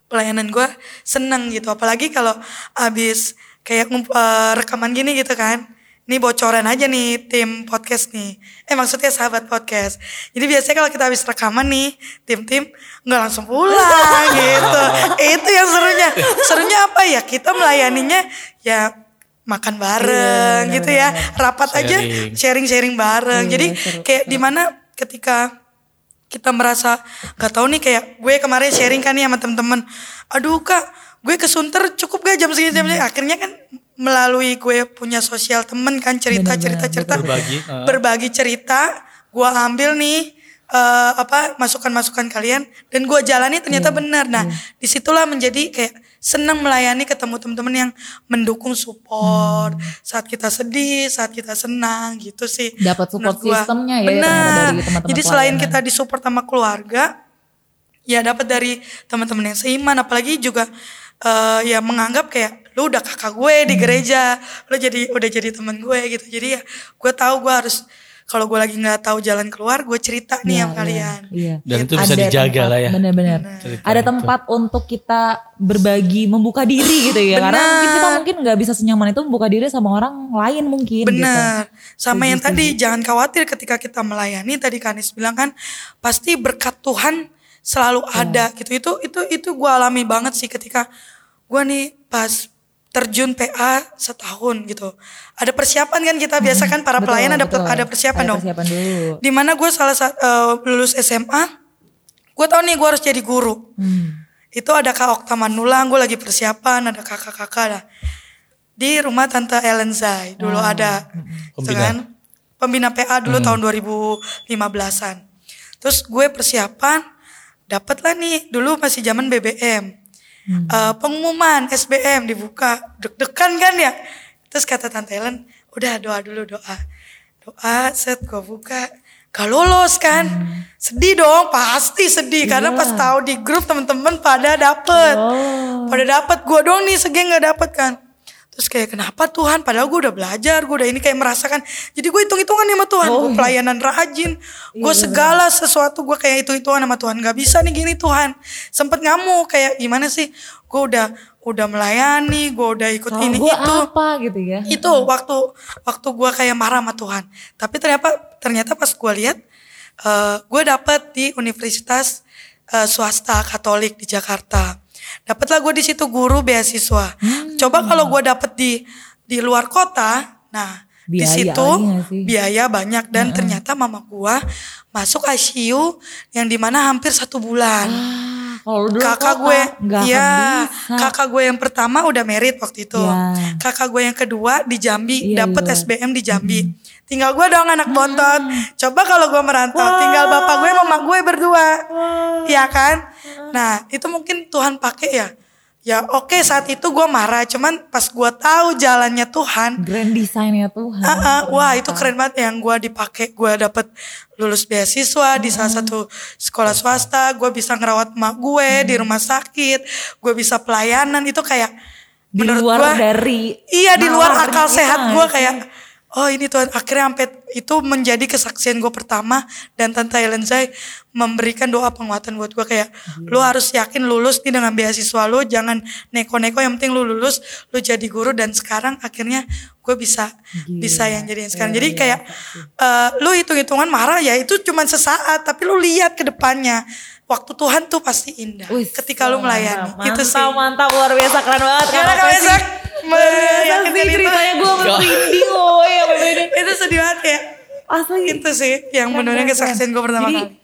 Speaker 3: pelayanan gue seneng gitu. Apalagi kalau abis kayak eh, rekaman gini gitu kan. Ini bocoran aja nih tim podcast nih. Eh maksudnya sahabat podcast. Jadi biasanya kalau kita habis rekaman nih tim-tim nggak langsung pulang gitu. Itu yang serunya. Serunya apa ya? Kita melayaninya ya makan bareng gitu ya. Rapat aja
Speaker 6: Sharing.
Speaker 3: sharing-sharing bareng. Jadi kayak di mana ketika kita merasa nggak tahu nih kayak gue kemarin sharing kan nih sama temen-temen. Aduh kak gue kesunter cukup gak jam segini jam segini? Akhirnya kan melalui gue punya sosial temen kan cerita cerita cerita.
Speaker 6: Berbagi, uh.
Speaker 3: berbagi cerita gue ambil nih eh, apa masukan-masukan kalian dan gue jalani ternyata benar. Nah di situlah menjadi kayak senang melayani ketemu teman-teman yang mendukung support. Saat kita sedih saat kita senang gitu sih.
Speaker 2: Dapat support sistemnya ya,
Speaker 3: benar. jadi selain
Speaker 2: pelayanan.
Speaker 3: kita disupport sama keluarga ya dapat dari teman-teman yang seiman. Apalagi juga eh, ya menganggap kayak lu udah kakak gue di gereja lu jadi udah jadi teman gue gitu. Jadi ya gue tahu gue harus kalau gue lagi nggak tahu jalan keluar gue cerita nih
Speaker 2: Iya,
Speaker 3: sama kalian
Speaker 2: Iya.
Speaker 6: Dan itu bisa
Speaker 2: Ada
Speaker 6: dijaga
Speaker 2: tempat-
Speaker 6: lah ya.
Speaker 2: Benar-benar. Ada
Speaker 6: itu.
Speaker 2: tempat untuk kita berbagi, membuka diri gitu ya. Karena
Speaker 3: Benar.
Speaker 2: mungkin kita mungkin nggak bisa senyaman itu membuka diri sama orang lain mungkin. Gitu.
Speaker 3: Benar. Sama yang tadi jangan khawatir ketika kita melayani tadi Kanis bilang kan pasti berkat Tuhan selalu
Speaker 2: Iya.
Speaker 3: ada gitu. Itu itu itu gue alami banget sih ketika gue nih pas terjun PA setahun gitu. Ada persiapan kan kita biasa kan para
Speaker 2: Betul,
Speaker 3: pelayan ada
Speaker 2: betul.
Speaker 3: ada persiapan
Speaker 2: Ada
Speaker 3: dong.
Speaker 2: persiapan dulu.
Speaker 3: Di mana gue salah satu lulus SMA, gue tahu nih gue harus jadi guru.
Speaker 2: Hmm.
Speaker 3: Itu ada Kak Okta Manulang, gue lagi persiapan, ada kakak-kakak lah. Di rumah Tante Ellen Zai, dulu ada. Gitu
Speaker 6: Pembina.
Speaker 3: kan. Pembina PA dulu tahun 2015-an. Terus gue persiapan, dapet lah nih, dulu masih zaman BBM. Eh, pengumuman SBM dibuka, deg-degan kan ya. Terus kata Tante Ellen, udah doa dulu doa. Doa, set gue buka, gak lolos kan. Sedih dong, pasti sedih. Karena pas tahu di grup temen-temen pada dapet. Pada dapet, gue dong nih segeng gak dapet kan. Terus kayak kenapa Tuhan? Padahal gue udah belajar, gue udah ini kayak merasakan. Jadi gue hitung-hitungan sama Tuhan.
Speaker 2: Oh,
Speaker 3: gue
Speaker 2: iya.
Speaker 3: pelayanan rajin. Gue segala sesuatu gue kayak hitung-hitungan sama Tuhan. Gak bisa nih gini Tuhan. Sempet ngamuk kayak gimana sih? Gue udah udah melayani, gue udah ikut
Speaker 2: Salah
Speaker 3: ini
Speaker 2: gue
Speaker 3: itu
Speaker 2: apa gitu ya.
Speaker 3: itu waktu waktu gue kayak marah sama Tuhan tapi ternyata ternyata pas gue lihat eh gue dapet di universitas eh, swasta Katolik di Jakarta dapatlah gue di situ guru beasiswa.
Speaker 2: Hmm.
Speaker 3: coba kalau gue dapet di di luar kota nah di
Speaker 2: Biaya
Speaker 3: situ
Speaker 2: nggak sih?
Speaker 3: biaya banyak. Dan ternyata mama gue masuk ICU yang di mana hampir satu bulan.
Speaker 2: Ah, Kalau dulu
Speaker 3: kakak
Speaker 2: kota,
Speaker 3: gue
Speaker 2: nggak akan
Speaker 3: ya
Speaker 2: bisa.
Speaker 3: kakak gue yang pertama udah merit waktu itu.
Speaker 2: Ya.
Speaker 3: kakak gue yang kedua di Jambi
Speaker 2: Iya,
Speaker 3: dapet
Speaker 2: iya.
Speaker 3: SBM di Jambi. Tinggal gue dong anak bontot. Coba kalau gue merantau tinggal bapak gue mama gue berdua. Iya kan? Nah itu mungkin Tuhan pakai ya ya oke saat itu gue marah cuman pas gue tahu jalannya Tuhan
Speaker 2: Grand desainnya Tuhan.
Speaker 3: Ah, ah, wah itu keren banget. Yang gue dipakai gue dapet lulus beasiswa di salah satu sekolah swasta. Gue bisa ngerawat emak gue di rumah sakit. Gue bisa pelayanan. Itu kayak
Speaker 2: Di
Speaker 3: menurut
Speaker 2: luar
Speaker 3: gua,
Speaker 2: dari
Speaker 3: iya di luar akal
Speaker 2: kita.
Speaker 3: sehat gue kayak oh ini Tuhan. Akhirnya sampai itu menjadi kesaksian gue pertama dan Tante Ellen Zai memberikan doa penguatan buat gue kayak lu harus yakin lulus nih dengan beasiswa lu jangan neko-neko yang penting lu lulus lu jadi guru dan sekarang akhirnya gue bisa bisa yang jadiin sekarang. Jadi kayak eh, lu hitung-hitungan marah ya itu cuman sesaat tapi lu lihat ke depannya waktu Tuhan tuh pasti indah
Speaker 2: Wih,
Speaker 3: ketika lu melayani
Speaker 2: mantap,
Speaker 3: itu sih
Speaker 2: mantap luar biasa keren banget.
Speaker 3: Mesak?
Speaker 2: Luar biasa
Speaker 3: Meyakinkan itu.
Speaker 2: ceritanya gue merinding loh ya bener
Speaker 3: itu sedih banget ya
Speaker 2: Asli.
Speaker 3: itu sih yang
Speaker 2: Keren,
Speaker 3: benernya
Speaker 2: keren,
Speaker 3: kesaksian
Speaker 2: keren.
Speaker 3: gue pertama
Speaker 2: Jadi,
Speaker 3: kali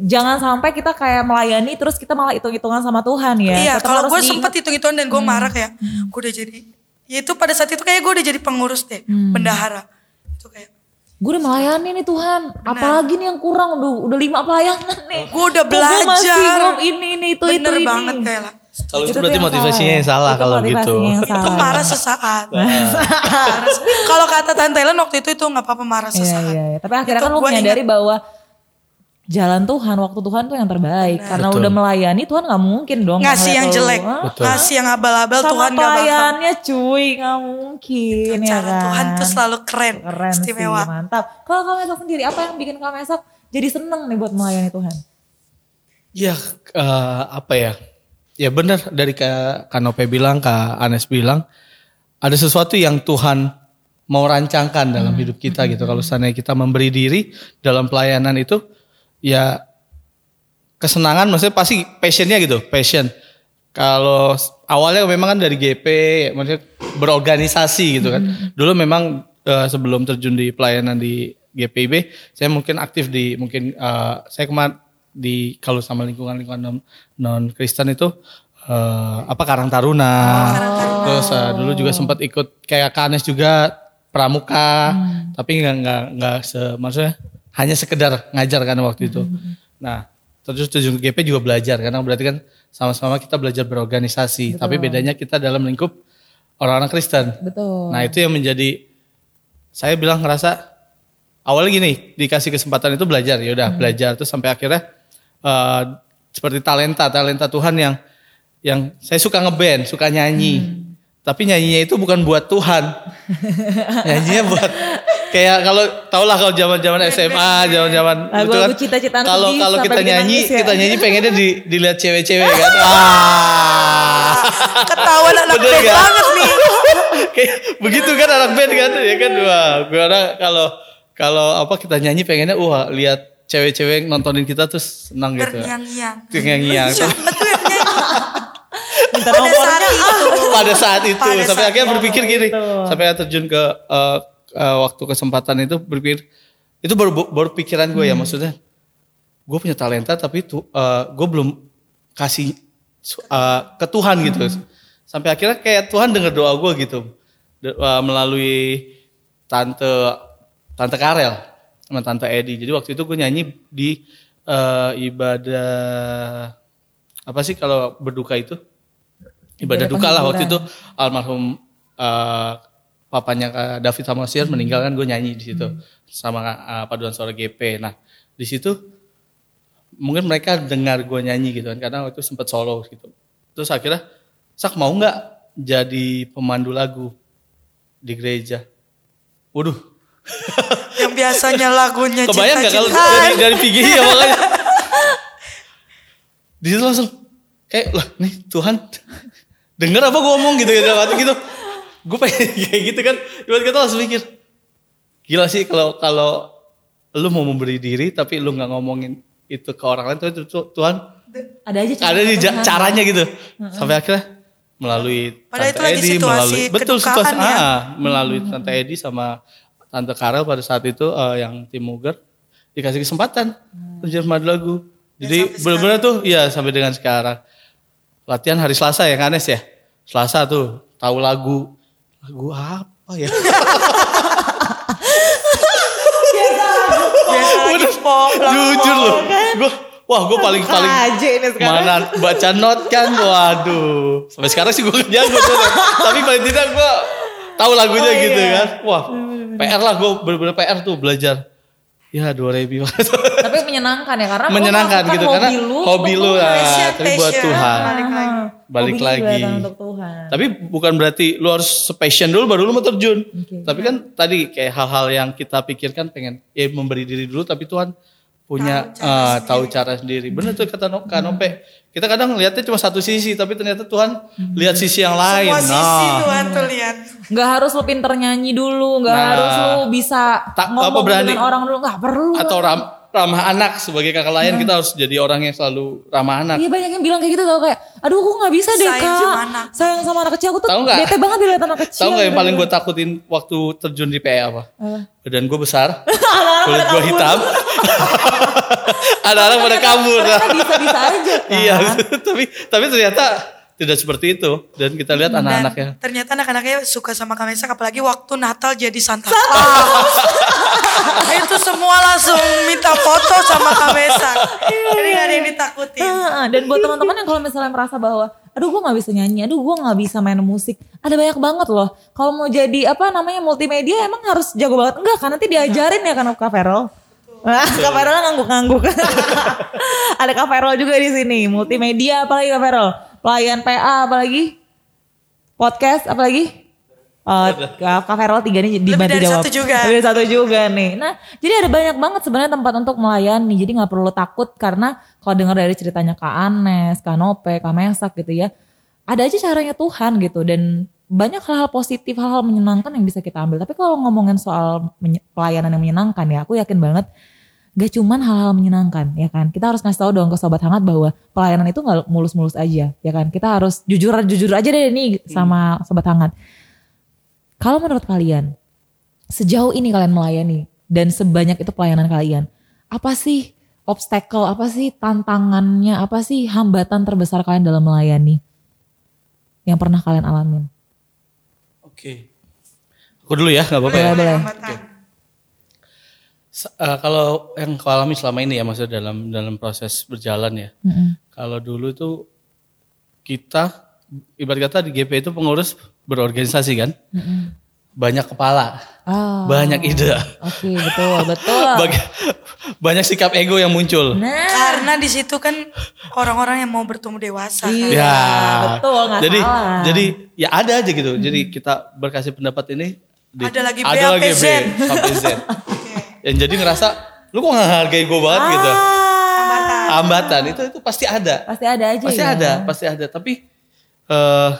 Speaker 2: Jangan sampai kita kayak melayani terus kita malah hitung-hitungan sama Tuhan ya.
Speaker 3: Iya,
Speaker 2: Tetap
Speaker 3: kalau gue sempet hitung-hitungan dan gue marah kayak, gue udah jadi, ya itu pada saat itu kayak gue udah jadi pengurus deh, bendahara. Itu kayak,
Speaker 2: Gue udah melayani nih Tuhan. Apalagi nih yang kurang udah udah lima pelayanan nih.
Speaker 3: gue udah
Speaker 2: Kok gua masih
Speaker 3: belajar.
Speaker 2: ini ini itu
Speaker 3: bener
Speaker 2: itu ini.
Speaker 3: banget kayak lah.
Speaker 6: Kalau itu
Speaker 2: Itu
Speaker 6: berarti
Speaker 2: yang
Speaker 6: motivasinya yang salah
Speaker 2: Itu
Speaker 6: kalau
Speaker 2: motivasinya
Speaker 6: gitu.
Speaker 2: yang
Speaker 3: Itu
Speaker 2: salah.
Speaker 3: marah sesaat. Marah se- kalau kata Tante Ellen waktu itu itu nggak apa-apa marah
Speaker 2: Iya,
Speaker 3: sesaat.
Speaker 2: iya, iya. Tapi akhirnya
Speaker 3: Itu
Speaker 2: kan lu menyadari bahwa jalan Tuhan, waktu Tuhan tuh yang terbaik. Karena
Speaker 6: Betul.
Speaker 2: udah melayani Tuhan nggak mungkin dong
Speaker 3: Ngasih yang jelek,
Speaker 2: Hah?
Speaker 6: Betul.
Speaker 3: ngasih yang abal-abal
Speaker 2: Sama
Speaker 3: Tuhan gak bakal.
Speaker 2: pelayannya cuy, nggak mungkin ya
Speaker 3: Cara
Speaker 2: kan.
Speaker 3: Tuhan tuh selalu keren,
Speaker 2: Keren
Speaker 3: istimewa.
Speaker 2: sih, mantap. Kalau kamu Mesak sendiri, apa yang bikin kamu Mesak jadi seneng nih buat melayani Tuhan?
Speaker 6: Ya eh, apa ya? Ya benar dari Kak Kanope bilang, Kak Anes bilang ada sesuatu yang Tuhan mau rancangkan dalam hidup kita gitu. Kalau seandainya kita memberi diri dalam pelayanan itu ya kesenangan maksudnya pasti passionnya gitu, passion. Kalau awalnya memang kan dari GP, ya, maksudnya berorganisasi gitu kan. Dulu memang eh, sebelum terjun di pelayanan di GPIB, saya mungkin aktif di mungkin eh, saya kemarin di kalau sama lingkungan-lingkungan non, non Kristen itu eh, apa Karang Taruna. Terus eh, dulu juga sempat ikut kayak Kanes juga pramuka, tapi nggak nggak nggak se maksudnya hanya sekedar ngajar kan waktu itu. Nah, terus ke GP juga belajar karena berarti kan sama-sama kita belajar berorganisasi, tapi bedanya kita dalam lingkup orang-orang Kristen.
Speaker 2: Betul.
Speaker 6: Nah, itu yang menjadi saya bilang ngerasa awalnya gini, dikasih kesempatan itu belajar, ya udah belajar terus sampai akhirnya eh, seperti talenta, talenta Tuhan yang yang saya suka ngeband, suka nyanyi. Tapi nyanyinya itu bukan buat Tuhan. nyanyinya buat kayak kalau tau lah kalau zaman zaman SMA, zaman zaman Kalau kalau
Speaker 2: sampai
Speaker 6: kita nyanyi,
Speaker 2: ya.
Speaker 6: kita nyanyi pengennya di, dilihat cewek-cewek kan. Ah.
Speaker 3: Ketahuan anak band
Speaker 6: nggak?
Speaker 3: banget nih.
Speaker 6: Kayak begitu kan anak band kan ya kan wah gue kalau kalau apa kita nyanyi pengennya wah lihat cewek-cewek nontonin kita terus senang gitu. Terngiang-ngiang.
Speaker 3: Yang nyanyi?
Speaker 2: Minta
Speaker 3: Pada
Speaker 2: nomornya.
Speaker 3: saat itu.
Speaker 6: pada saat itu
Speaker 3: Pada
Speaker 6: sampai
Speaker 3: saat
Speaker 6: akhirnya berpikir gini
Speaker 2: Itu.
Speaker 6: sampai terjun ke eh, eh, waktu kesempatan itu berpikir itu baru baru pikiran gue ya
Speaker 2: Hmm.
Speaker 6: maksudnya. Gue punya talenta tapi tuh gue belum kasih eh, ke Tuhan gitu.
Speaker 2: Hmm.
Speaker 6: sampai akhirnya kayak Tuhan dengar doa gue gitu. De- eh, melalui tante tante Karel sama tante Edi. Jadi waktu itu gue nyanyi di eh, ibadah apa sih kalau berduka itu? Ibadah
Speaker 2: Ibadah
Speaker 6: duka lah waktu itu. Almarhum eh, papanya Kak David Samasiar meninggal kan gue nyanyi di situ sama eh, paduan suara GP. Nah di situ mungkin mereka dengar gue nyanyi gitu kan karena waktu itu sempat solo gitu. Terus akhirnya sak mau nggak jadi pemandu lagu di gereja? Waduh,
Speaker 3: Yang biasanya lagunya
Speaker 6: kebayang nggak kalau
Speaker 3: cinta-cintaan.
Speaker 6: dari dari PGI ya makanya. Di situ langsung kayak lah nih Tuhan denger apa gue ngomong gitu gitu gitu. Gue pengen kayak gitu kan. Ibarat kata langsung mikir. Gila sih kalau kalau lu mau memberi diri tapi lu nggak ngomongin itu ke orang lain tuh, Tuhan
Speaker 2: Ada aja
Speaker 6: ada di ja-
Speaker 2: Tuhan.
Speaker 6: caranya gitu. Sampai akhirnya melalui
Speaker 3: Padahal
Speaker 6: Tante
Speaker 3: itu lagi
Speaker 6: Edi, melalui betul situasi
Speaker 3: ya.
Speaker 6: ah, melalui Tante Edi sama Tante Karel pada saat itu eh, yang tim Muger dikasih kesempatan untuk jadi pemandu lagu. Jadi
Speaker 3: sampai
Speaker 6: benar-benar tuh iya sampai dengan sekarang. Latihan hari Selasa ya Kanes ya. Selasa tuh tahu lagu lagu apa ya?
Speaker 3: Biasa lagi pop.
Speaker 6: Jujur loh. Gua wah gue paling paling
Speaker 2: Aja ini sekarang.
Speaker 6: mana baca not kan waduh sampai sekarang sih gue gak jago tuh tapi paling tidak gue tahu lagunya
Speaker 2: Oh, iya.
Speaker 6: gitu kan wah PR lah gue bener-bener PR tuh belajar ya dua rebi
Speaker 2: Tapi menyenangkan ya karena
Speaker 6: menyenangkan gitu karena
Speaker 2: hobi lu
Speaker 6: hobi lu lah
Speaker 3: Passion,
Speaker 6: tapi buat. Tuhan
Speaker 3: Balik lagi.
Speaker 6: balik
Speaker 2: Hobi
Speaker 6: lagi
Speaker 2: untuk Tuhan.
Speaker 6: tapi bukan berarti lu harus passion dulu baru lu mau terjun
Speaker 2: Oke.
Speaker 6: tapi kan tadi kayak hal-hal yang kita pikirkan pengen ya memberi diri dulu tapi Tuhan punya
Speaker 3: Tahu cara
Speaker 6: eh, tahu cara sendiri bener tuh kata no, Kak Nope kita kadang lihatnya cuma satu sisi tapi ternyata Tuhan lihat sisi yang lain
Speaker 3: Semua sisi
Speaker 6: nah
Speaker 3: Tuhan tuh lihat.
Speaker 2: Nggak harus lu pinter nyanyi dulu, nggak
Speaker 6: Nah.
Speaker 2: harus lu bisa
Speaker 6: Tak-
Speaker 2: ngomong
Speaker 6: apa berani.
Speaker 2: dengan orang dulu, nggak perlu.
Speaker 6: atau ram, ramah anak sebagai kakak lain kita harus jadi orang yang selalu ramah anak
Speaker 2: Iya banyak yang bilang kayak gitu tau kayak, aduh aku nggak bisa deh
Speaker 3: Sayang
Speaker 2: kak,
Speaker 3: sama anak.
Speaker 2: sayang sama anak kecil aku tuh
Speaker 6: Tahu nggak?
Speaker 2: bete banget dilihat anak kecil.
Speaker 6: Tahu nggak yang
Speaker 2: gitu.
Speaker 6: paling gue takutin waktu terjun di PA apa?
Speaker 2: Apa?
Speaker 6: Badan gue besar, kulit gue hitam, anak-anak pada kabur.
Speaker 2: Bisa-bisa aja kan.
Speaker 6: Iya, tapi tapi ternyata tidak seperti itu dan kita lihat anak-anaknya.
Speaker 3: ternyata anak-anaknya suka sama Kamesak apalagi waktu Natal jadi Santa Claus. itu semua langsung minta foto sama Kamesak. Jadi gak ada yang ditakutin.
Speaker 2: Heeh, dan buat teman-teman yang kalau misalnya merasa bahwa aduh gue nggak bisa nyanyi, aduh gue nggak bisa main musik, ada banyak banget loh. Kalau mau jadi apa namanya multimedia emang harus jago banget enggak kan nanti diajarin ya kan Kak Ferol. Kak Ferol ngangguk-ngangguk. ada Kak Ferol juga di sini, multimedia apalagi Kak Ferol? Pelayan PA apalagi? Podcast apalagi? Oh, Kak Ferol tiga nih dibantu
Speaker 3: dari
Speaker 2: jawab.
Speaker 3: satu juga.
Speaker 2: Lebih dari satu juga nih. Nah, jadi ada banyak banget sebenarnya tempat untuk melayani. Jadi nggak perlu takut karena kalau dengar dari ceritanya Kak Anes, Kak Nope, Kak Mesak gitu ya. Ada aja caranya Tuhan gitu dan banyak hal-hal positif, hal-hal menyenangkan yang bisa kita ambil. Tapi kalau ngomongin soal pelayanan yang menyenangkan ya, aku yakin banget gak cuman hal-hal menyenangkan ya kan. Kita harus ngasih tahu dong ke sobat hangat bahwa pelayanan itu nggak mulus-mulus aja ya kan. Kita harus jujur-jujur aja deh nih sama sobat hangat. Kalau menurut kalian, sejauh ini kalian melayani dan sebanyak itu pelayanan kalian, apa sih obstacle, apa sih tantangannya, apa sih hambatan terbesar kalian dalam melayani yang pernah kalian alamin?
Speaker 6: Oke. Aku dulu ya, nggak apa-apa ya.
Speaker 2: Boleh.
Speaker 3: Hambatan.
Speaker 6: S- eh, kalau yang kau alami selama ini ya, maksudnya dalam dalam proses berjalan ya.
Speaker 2: Mm-mm.
Speaker 6: Kalau dulu tuh kita ibarat kata di GP itu pengurus berorganisasi kan,
Speaker 2: Mm-mm.
Speaker 6: banyak kepala,
Speaker 2: Oh,
Speaker 6: banyak ide,
Speaker 2: Oke, betul, betul.
Speaker 6: Bag- banyak sikap ego yang muncul.
Speaker 2: Nah,
Speaker 3: Karena di situ kan orang-orang yang mau bertumbuh dewasa. kan.
Speaker 2: iya,
Speaker 6: Ya,
Speaker 2: betul, nggak
Speaker 6: jadi
Speaker 2: salah.
Speaker 6: jadi ya ada aja gitu. Jadi kita berkasih pendapat ini Di-
Speaker 3: Ada lagi B
Speaker 6: ada lagi. B sampai Z. Yang jadi ngerasa lu kok gak hargai gue banget gitu.
Speaker 2: Ah,
Speaker 6: Hambatan itu itu pasti ada.
Speaker 2: pasti ada aja
Speaker 6: Pasti
Speaker 2: ya.
Speaker 6: ada, pasti ada. Tapi eh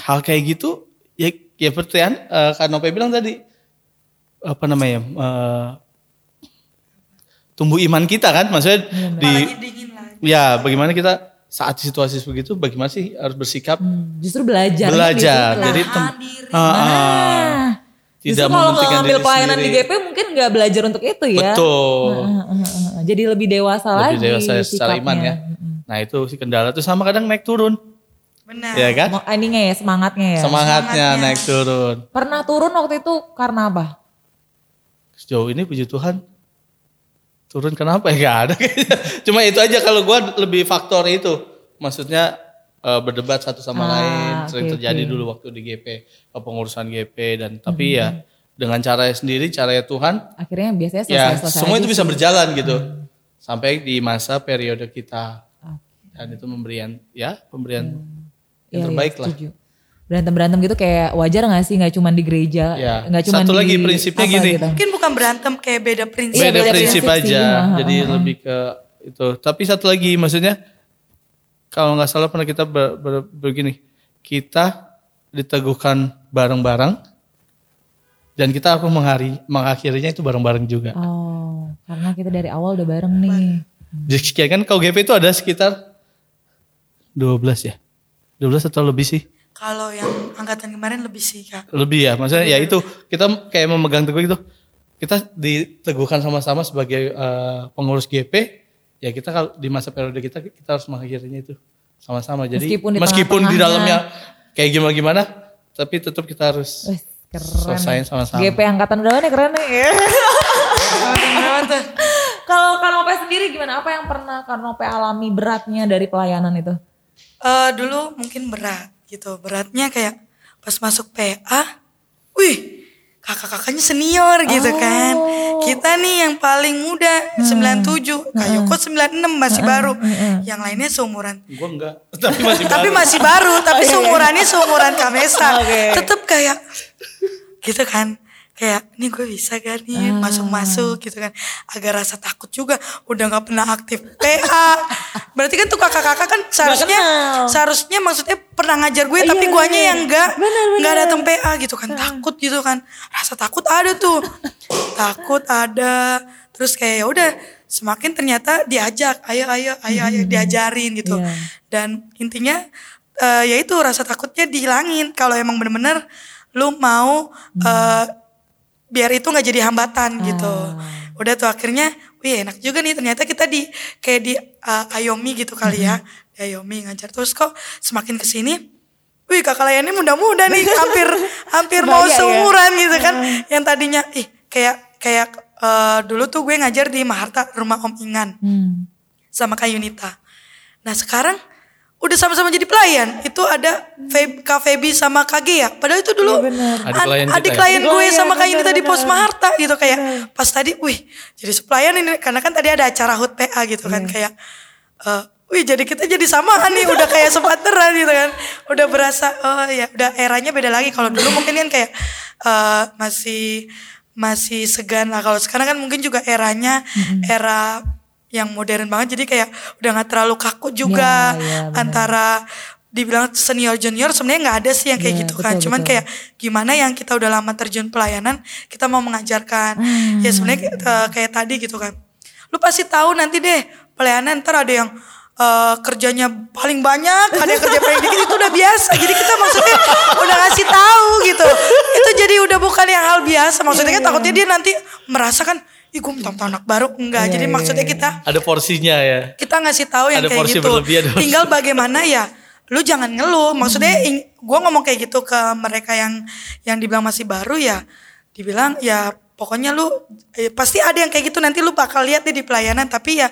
Speaker 6: hal kayak gitu ya ya seperti yang eh, Kak Nope bilang tadi apa namanya? eh, tumbuh iman kita kan maksudnya di
Speaker 3: Lagi dingin lagi.
Speaker 6: ya bagaimana kita saat situasi begitu bagaimana sih harus bersikap
Speaker 2: Hmm, Justru belajar.
Speaker 6: belajar. Jadi tem-
Speaker 3: diri.
Speaker 6: Ah, ah.
Speaker 2: Nah,
Speaker 6: tidak
Speaker 2: justru kalau ngambil pelayanan di. GP mungkin nggak belajar untuk itu ya.
Speaker 6: Betul.
Speaker 2: Heeh, heeh, heeh. Jadi lebih dewasa
Speaker 6: Lebih
Speaker 2: lagi
Speaker 6: dewasa secara iman
Speaker 2: sikapnya.
Speaker 6: ya. Nah itu sih kendala tuh sama kadang naik turun,
Speaker 3: Benar.
Speaker 6: ya kan?
Speaker 2: Ininya ya semangatnya ya.
Speaker 6: Semangatnya naik turun.
Speaker 2: Pernah turun waktu itu karena apa?
Speaker 6: Sejauh ini puji Tuhan turun kenapa ya? Gak ada. Cuma itu aja kalau gua lebih faktor itu. Maksudnya eh, berdebat satu sama
Speaker 2: Ah,
Speaker 6: lain sering
Speaker 2: oke,
Speaker 6: terjadi
Speaker 2: oke.
Speaker 6: dulu waktu di GP pengurusan GP dan tapi ya dengan caranya sendiri caranya Tuhan
Speaker 2: Akhirnya biasanya
Speaker 6: ya
Speaker 2: selesai-selesai
Speaker 6: semua itu bisa berjalan gitu. Sampai di masa periode kita. Dan itu memberian ya pemberian yang
Speaker 2: Iya,
Speaker 6: terbaik
Speaker 2: iya,
Speaker 6: lah.
Speaker 2: Setuju. Berantem-berantem gitu kayak wajar gak sih? Gak cuma di gereja,
Speaker 6: Ya,
Speaker 2: nggak cuma
Speaker 6: satu
Speaker 2: di
Speaker 6: lagi prinsipnya
Speaker 2: apa
Speaker 6: gini.
Speaker 2: gitu.
Speaker 3: Mungkin bukan berantem kayak beda prinsip.
Speaker 2: Iya,
Speaker 6: beda
Speaker 2: beda
Speaker 6: prinsip
Speaker 2: prinsip sih.
Speaker 6: aja.
Speaker 2: Ha,
Speaker 6: Jadi lebih ke itu. Tapi satu lagi maksudnya kalau nggak salah pernah kita ber- ber- begini, kita diteguhkan bareng-bareng dan kita aku menghari, mengakhirinya itu bareng-bareng juga.
Speaker 2: Oh, karena kita dari awal udah bareng nih.
Speaker 6: Jadi sekian kan kalau GP itu ada sekitar 12 ya. 12 atau lebih sih?
Speaker 3: Kalau yang angkatan kemarin lebih sih kak.
Speaker 6: Lebih ya. Maksudnya ya itu kita kayak memegang teguh gitu. Kita diteguhkan sama-sama sebagai eh, pengurus GP. Ya kita kalau di masa periode kita kita harus mengakhirinya itu sama-sama. Jadi
Speaker 2: Meskipun di
Speaker 6: meskipun di dalamnya kayak gimana-gimana, tapi tetap kita harus
Speaker 2: Wih, keren.
Speaker 6: selesaiin sama-sama.
Speaker 2: GP angkatan berapa nih keren nih.
Speaker 3: Tuh?
Speaker 2: Kalau Kanope sendiri gimana? Apa yang pernah Kanope alami beratnya dari pelayanan itu?
Speaker 3: Eh, dulu mungkin berat gitu. Beratnya kayak pas masuk PA, wih kakak-kakaknya senior gitu kan. Kita nih yang paling muda 97, Kak Yoko 96 masih baru. Yang lainnya seumuran.
Speaker 6: Gue enggak, tapi masih
Speaker 3: Tapi
Speaker 6: baru.
Speaker 3: masih baru, tapi seumurannya seumuran Kamesa.
Speaker 2: Oke.
Speaker 3: Tetep kayak gitu kan. Kayak ini gue bisa gak nih masuk-masuk gitu kan. Agak rasa takut juga. Udah gak pernah aktif PA. Berarti kan tuh kakak-kakak kan seharusnya seharusnya maksudnya pernah ngajar gue tapi
Speaker 2: Iya,
Speaker 3: guanya
Speaker 2: iya.
Speaker 3: yang enggak
Speaker 2: bener.
Speaker 3: nggak datang PA gitu kan. Takut gitu kan. Rasa takut ada tuh. takut ada. Terus kayak ya udah semakin ternyata diajak, ayo ayo ayo ayo diajarin gitu.
Speaker 2: Iya.
Speaker 3: Dan intinya eh ya itu rasa takutnya dihilangin kalau emang bener-bener lu mau eh, biar itu nggak jadi hambatan gitu. Udah tuh akhirnya, wih enak juga nih ternyata kita di kayak di eh, Ayomi gitu kali ya, di Ayomi ngajar terus kok semakin ke sini, wih kakak layannya muda-muda nih, hampir hampir mau
Speaker 2: ya?
Speaker 3: seumuran gitu kan, yang tadinya ih kayak kayak eh, dulu tuh gue ngajar di Maharta rumah Om Ingan
Speaker 2: Hmm.
Speaker 3: sama Kak Yunita. Nah sekarang udah sama-sama jadi pelayan. Itu ada Feb, Kak Feby sama Kak Gia. Padahal itu dulu
Speaker 6: Adik
Speaker 3: an-
Speaker 6: klien
Speaker 3: adik
Speaker 6: ya?
Speaker 3: klien gue
Speaker 2: Oh, iya,
Speaker 3: sama Kak
Speaker 2: benar,
Speaker 3: Yunita di Pos. Maharta gitu kayak pas tadi, wih jadi pelayan ini karena kan tadi ada acara HUT PA gitu kan kayak, eh, wih jadi kita jadi samaan nih udah kayak sepateran gitu kan, udah berasa oh ya udah eranya beda lagi. Kalau dulu mungkin kan kayak eh, masih masih segan lah. Kalau sekarang kan mungkin juga eranya era yang modern banget. Jadi kayak udah nggak terlalu kaku juga
Speaker 2: Ya, ya,
Speaker 3: antara dibilang senior junior sebenarnya nggak ada sih yang kayak
Speaker 2: Ya,
Speaker 3: gitu kan.
Speaker 2: betul,
Speaker 3: cuman
Speaker 2: betul.
Speaker 3: kayak gimana yang kita udah lama terjun pelayanan kita mau mengajarkan. Ya
Speaker 2: Hmm.
Speaker 3: sebenarnya eh, kayak tadi gitu kan. Lu pasti tahu nanti deh pelayanan ntar ada yang eh, kerjanya paling banyak ada yang kerja paling dikit itu udah biasa. Jadi kita maksudnya udah ngasih tahu gitu. Itu jadi udah bukan yang hal biasa. Maksudnya
Speaker 2: Iya,
Speaker 3: kan takutnya dia nanti merasakan ih gue minta anak baru enggak
Speaker 2: Iya,
Speaker 3: jadi
Speaker 2: iya,
Speaker 3: maksudnya kita
Speaker 6: Ada porsinya ya.
Speaker 3: kita ngasih tahu yang
Speaker 6: Ada
Speaker 3: kayak
Speaker 6: porsi
Speaker 3: gitu.
Speaker 6: berlebih, ada porsi-
Speaker 3: Tinggal bagaimana ya, lu jangan ngeluh. Maksudnya,
Speaker 2: Hmm.
Speaker 3: gue ngomong kayak gitu ke mereka yang yang dibilang masih baru ya, dibilang ya pokoknya lu eh, pasti ada yang kayak gitu nanti lu bakal lihat deh di pelayanan. Tapi ya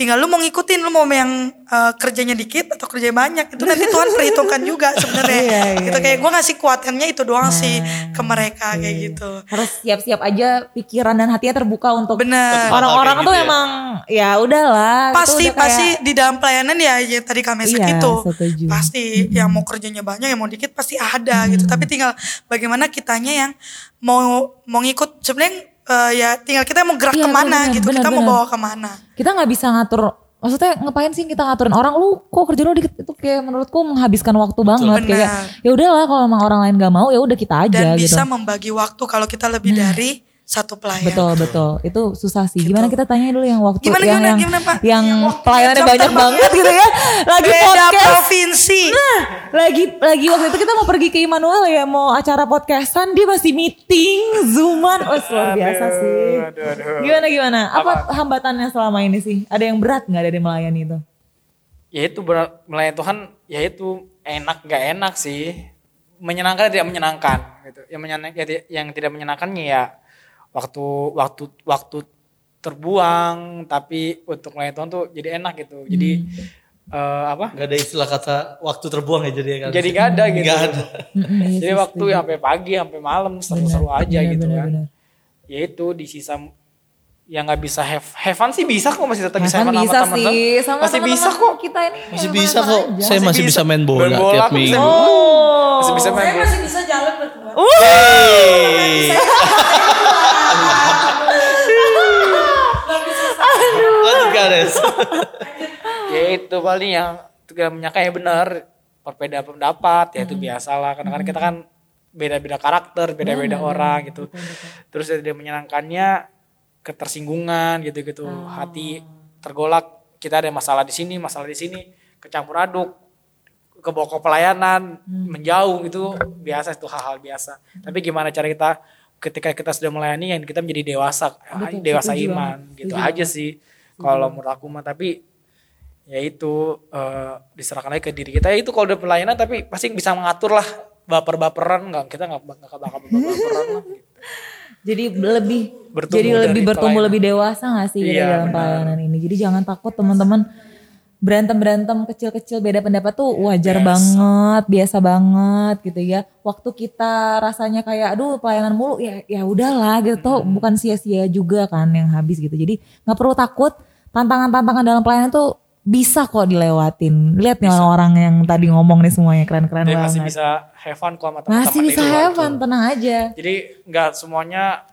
Speaker 3: tinggal lu mau ngikutin lu mau yang eh, kerjanya dikit atau kerjanya banyak itu nanti Tuhan perhitungkan juga sebenarnya.
Speaker 2: Iya, iya,
Speaker 3: gitu kayak gue ngasih kuatannya itu doang sih ke mereka kayak gitu.
Speaker 2: Harus siap-siap aja pikiran dan hatinya terbuka untuk
Speaker 3: bener
Speaker 2: orang-orang tuh
Speaker 6: gitu ya.
Speaker 2: emang ya udahlah. itu
Speaker 3: pasti
Speaker 2: udah kayak-
Speaker 3: pasti di dalam pelayanan ya yang tadi kami
Speaker 2: Iya,
Speaker 3: gitu.
Speaker 2: setuju.
Speaker 3: pasti yang mau kerjanya banyak yang mau dikit pasti ada gitu. Tapi tinggal bagaimana kitanya yang mau mau ngikut. Sebenarnya eh, ya tinggal kita mau gerak
Speaker 2: Iya,
Speaker 3: ke mana
Speaker 2: bener,
Speaker 3: gitu.
Speaker 2: Bener,
Speaker 3: kita mau
Speaker 2: bener.
Speaker 3: bawa ke mana?
Speaker 2: Kita nggak bisa ngatur maksudnya ngapain sih kita ngaturin orang? Lu kok kerja lu dikit itu kayak menurutku menghabiskan waktu banget kayak
Speaker 3: Benar.
Speaker 2: ya udahlah kalau emang orang lain nggak mau ya udah kita aja
Speaker 3: dan
Speaker 2: gitu.
Speaker 3: bisa membagi waktu kalau kita lebih dari satu pelayan.
Speaker 2: Betul betul. Itu susah sih. Gimana kita tanya dulu yang waktu
Speaker 3: Gimana,
Speaker 2: yang
Speaker 3: gimana,
Speaker 2: yang,
Speaker 3: gimana, Pak?
Speaker 2: yang
Speaker 3: Yang
Speaker 2: pelayanannya
Speaker 3: jam
Speaker 2: banyak
Speaker 3: terbang.
Speaker 2: banget gitu ya. Lagi
Speaker 3: beda
Speaker 2: podcast.
Speaker 3: provinsi.
Speaker 2: Nah, lagi lagi waktu itu kita mau pergi ke Immanuel ya mau acara podcastan dia masih meeting zooman. Oh luar biasa sih.
Speaker 4: aduh, aduh.
Speaker 2: gimana gimana? Apa, hambatannya selama ini sih? Ada yang berat nggak dari melayani itu?
Speaker 4: Ya itu benar melayani Tuhan ya itu enak nggak enak sih. Menyenangkan tidak menyenangkan gitu. Yang menyenang ya, ti- yang tidak menyenangkannya ya waktu waktu waktu terbuang tapi untuk Tuhan tuh jadi enak gitu jadi eh, apa
Speaker 6: Gak ada istilah kata waktu terbuang ya jadi kan.
Speaker 4: jadi gak ada gitu
Speaker 6: Gak ada.
Speaker 2: Iya
Speaker 4: jadi waktu sampai pagi sampai malam seru-seru aja
Speaker 2: Benar,
Speaker 4: gitu kan
Speaker 2: benar.
Speaker 4: ya itu di sisa yang nggak bisa have, have fun sih bisa kok masih tetap bisa fun
Speaker 2: bisa
Speaker 4: sama teman-teman.
Speaker 2: sih sama
Speaker 4: masih
Speaker 2: teman-teman
Speaker 4: bisa kok
Speaker 2: kita ini
Speaker 6: Masih bisa kok.
Speaker 2: aja.
Speaker 6: Saya masih bisa main bola,
Speaker 4: Main bola,
Speaker 6: tiap
Speaker 4: bisa
Speaker 6: minggu.
Speaker 4: main
Speaker 2: oh
Speaker 4: masih bisa main bola
Speaker 3: bisa jalan berdua
Speaker 6: Hey. Lanjut Gares.
Speaker 4: ya itu paling yang tidak menyangka ya benar berbeda pendapat ya itu biasa lah karena kan kita kan beda-beda karakter beda-beda orang gitu. Terus yang tidak menyenangkannya ketersinggungan gitu-gitu. Hati tergolak kita ada masalah di sini masalah di sini kecampur aduk ke bawah pelayanan menjauh gitu. Biasa itu hal-hal biasa. Tapi gimana cara kita ketika kita sudah melayani yang kita menjadi dewasa dewasa
Speaker 2: setuju
Speaker 4: iman
Speaker 2: banget,
Speaker 4: gitu aja sih kalau menurut aku mah tapi ya itu eh, diserahkan lagi ke diri kita. Ya itu kalau udah pelayanan tapi pasti bisa mengatur lah. Baper-baperan nggak? Kita nggak nggak bakal baper-baperan lah gitu.
Speaker 2: jadi lebih
Speaker 4: Bertumbuh
Speaker 2: jadi lebih bertumbuh
Speaker 4: pelayanan.
Speaker 2: lebih dewasa gak sih
Speaker 4: Iya,
Speaker 2: dalam
Speaker 4: benar.
Speaker 2: pelayanan ini? Jadi jangan takut teman-teman. Berantem berantem kecil-kecil beda pendapat tuh wajar banget biasa banget gitu ya. Waktu kita rasanya kayak aduh pelayanan mulu. Ya ya udahlah gitu. Toh bukan sia-sia juga kan yang habis gitu. Jadi nggak perlu takut tantangan-tantangan dalam pelayanan tuh bisa kok dilewatin. Lihat nih orang-orang yang tadi ngomong nih semuanya keren-keren
Speaker 4: Jadi
Speaker 2: banget.
Speaker 4: masih bisa have fun kok sama teman-teman
Speaker 2: masih bisa have fun tenang aja.
Speaker 4: Jadi nggak semuanya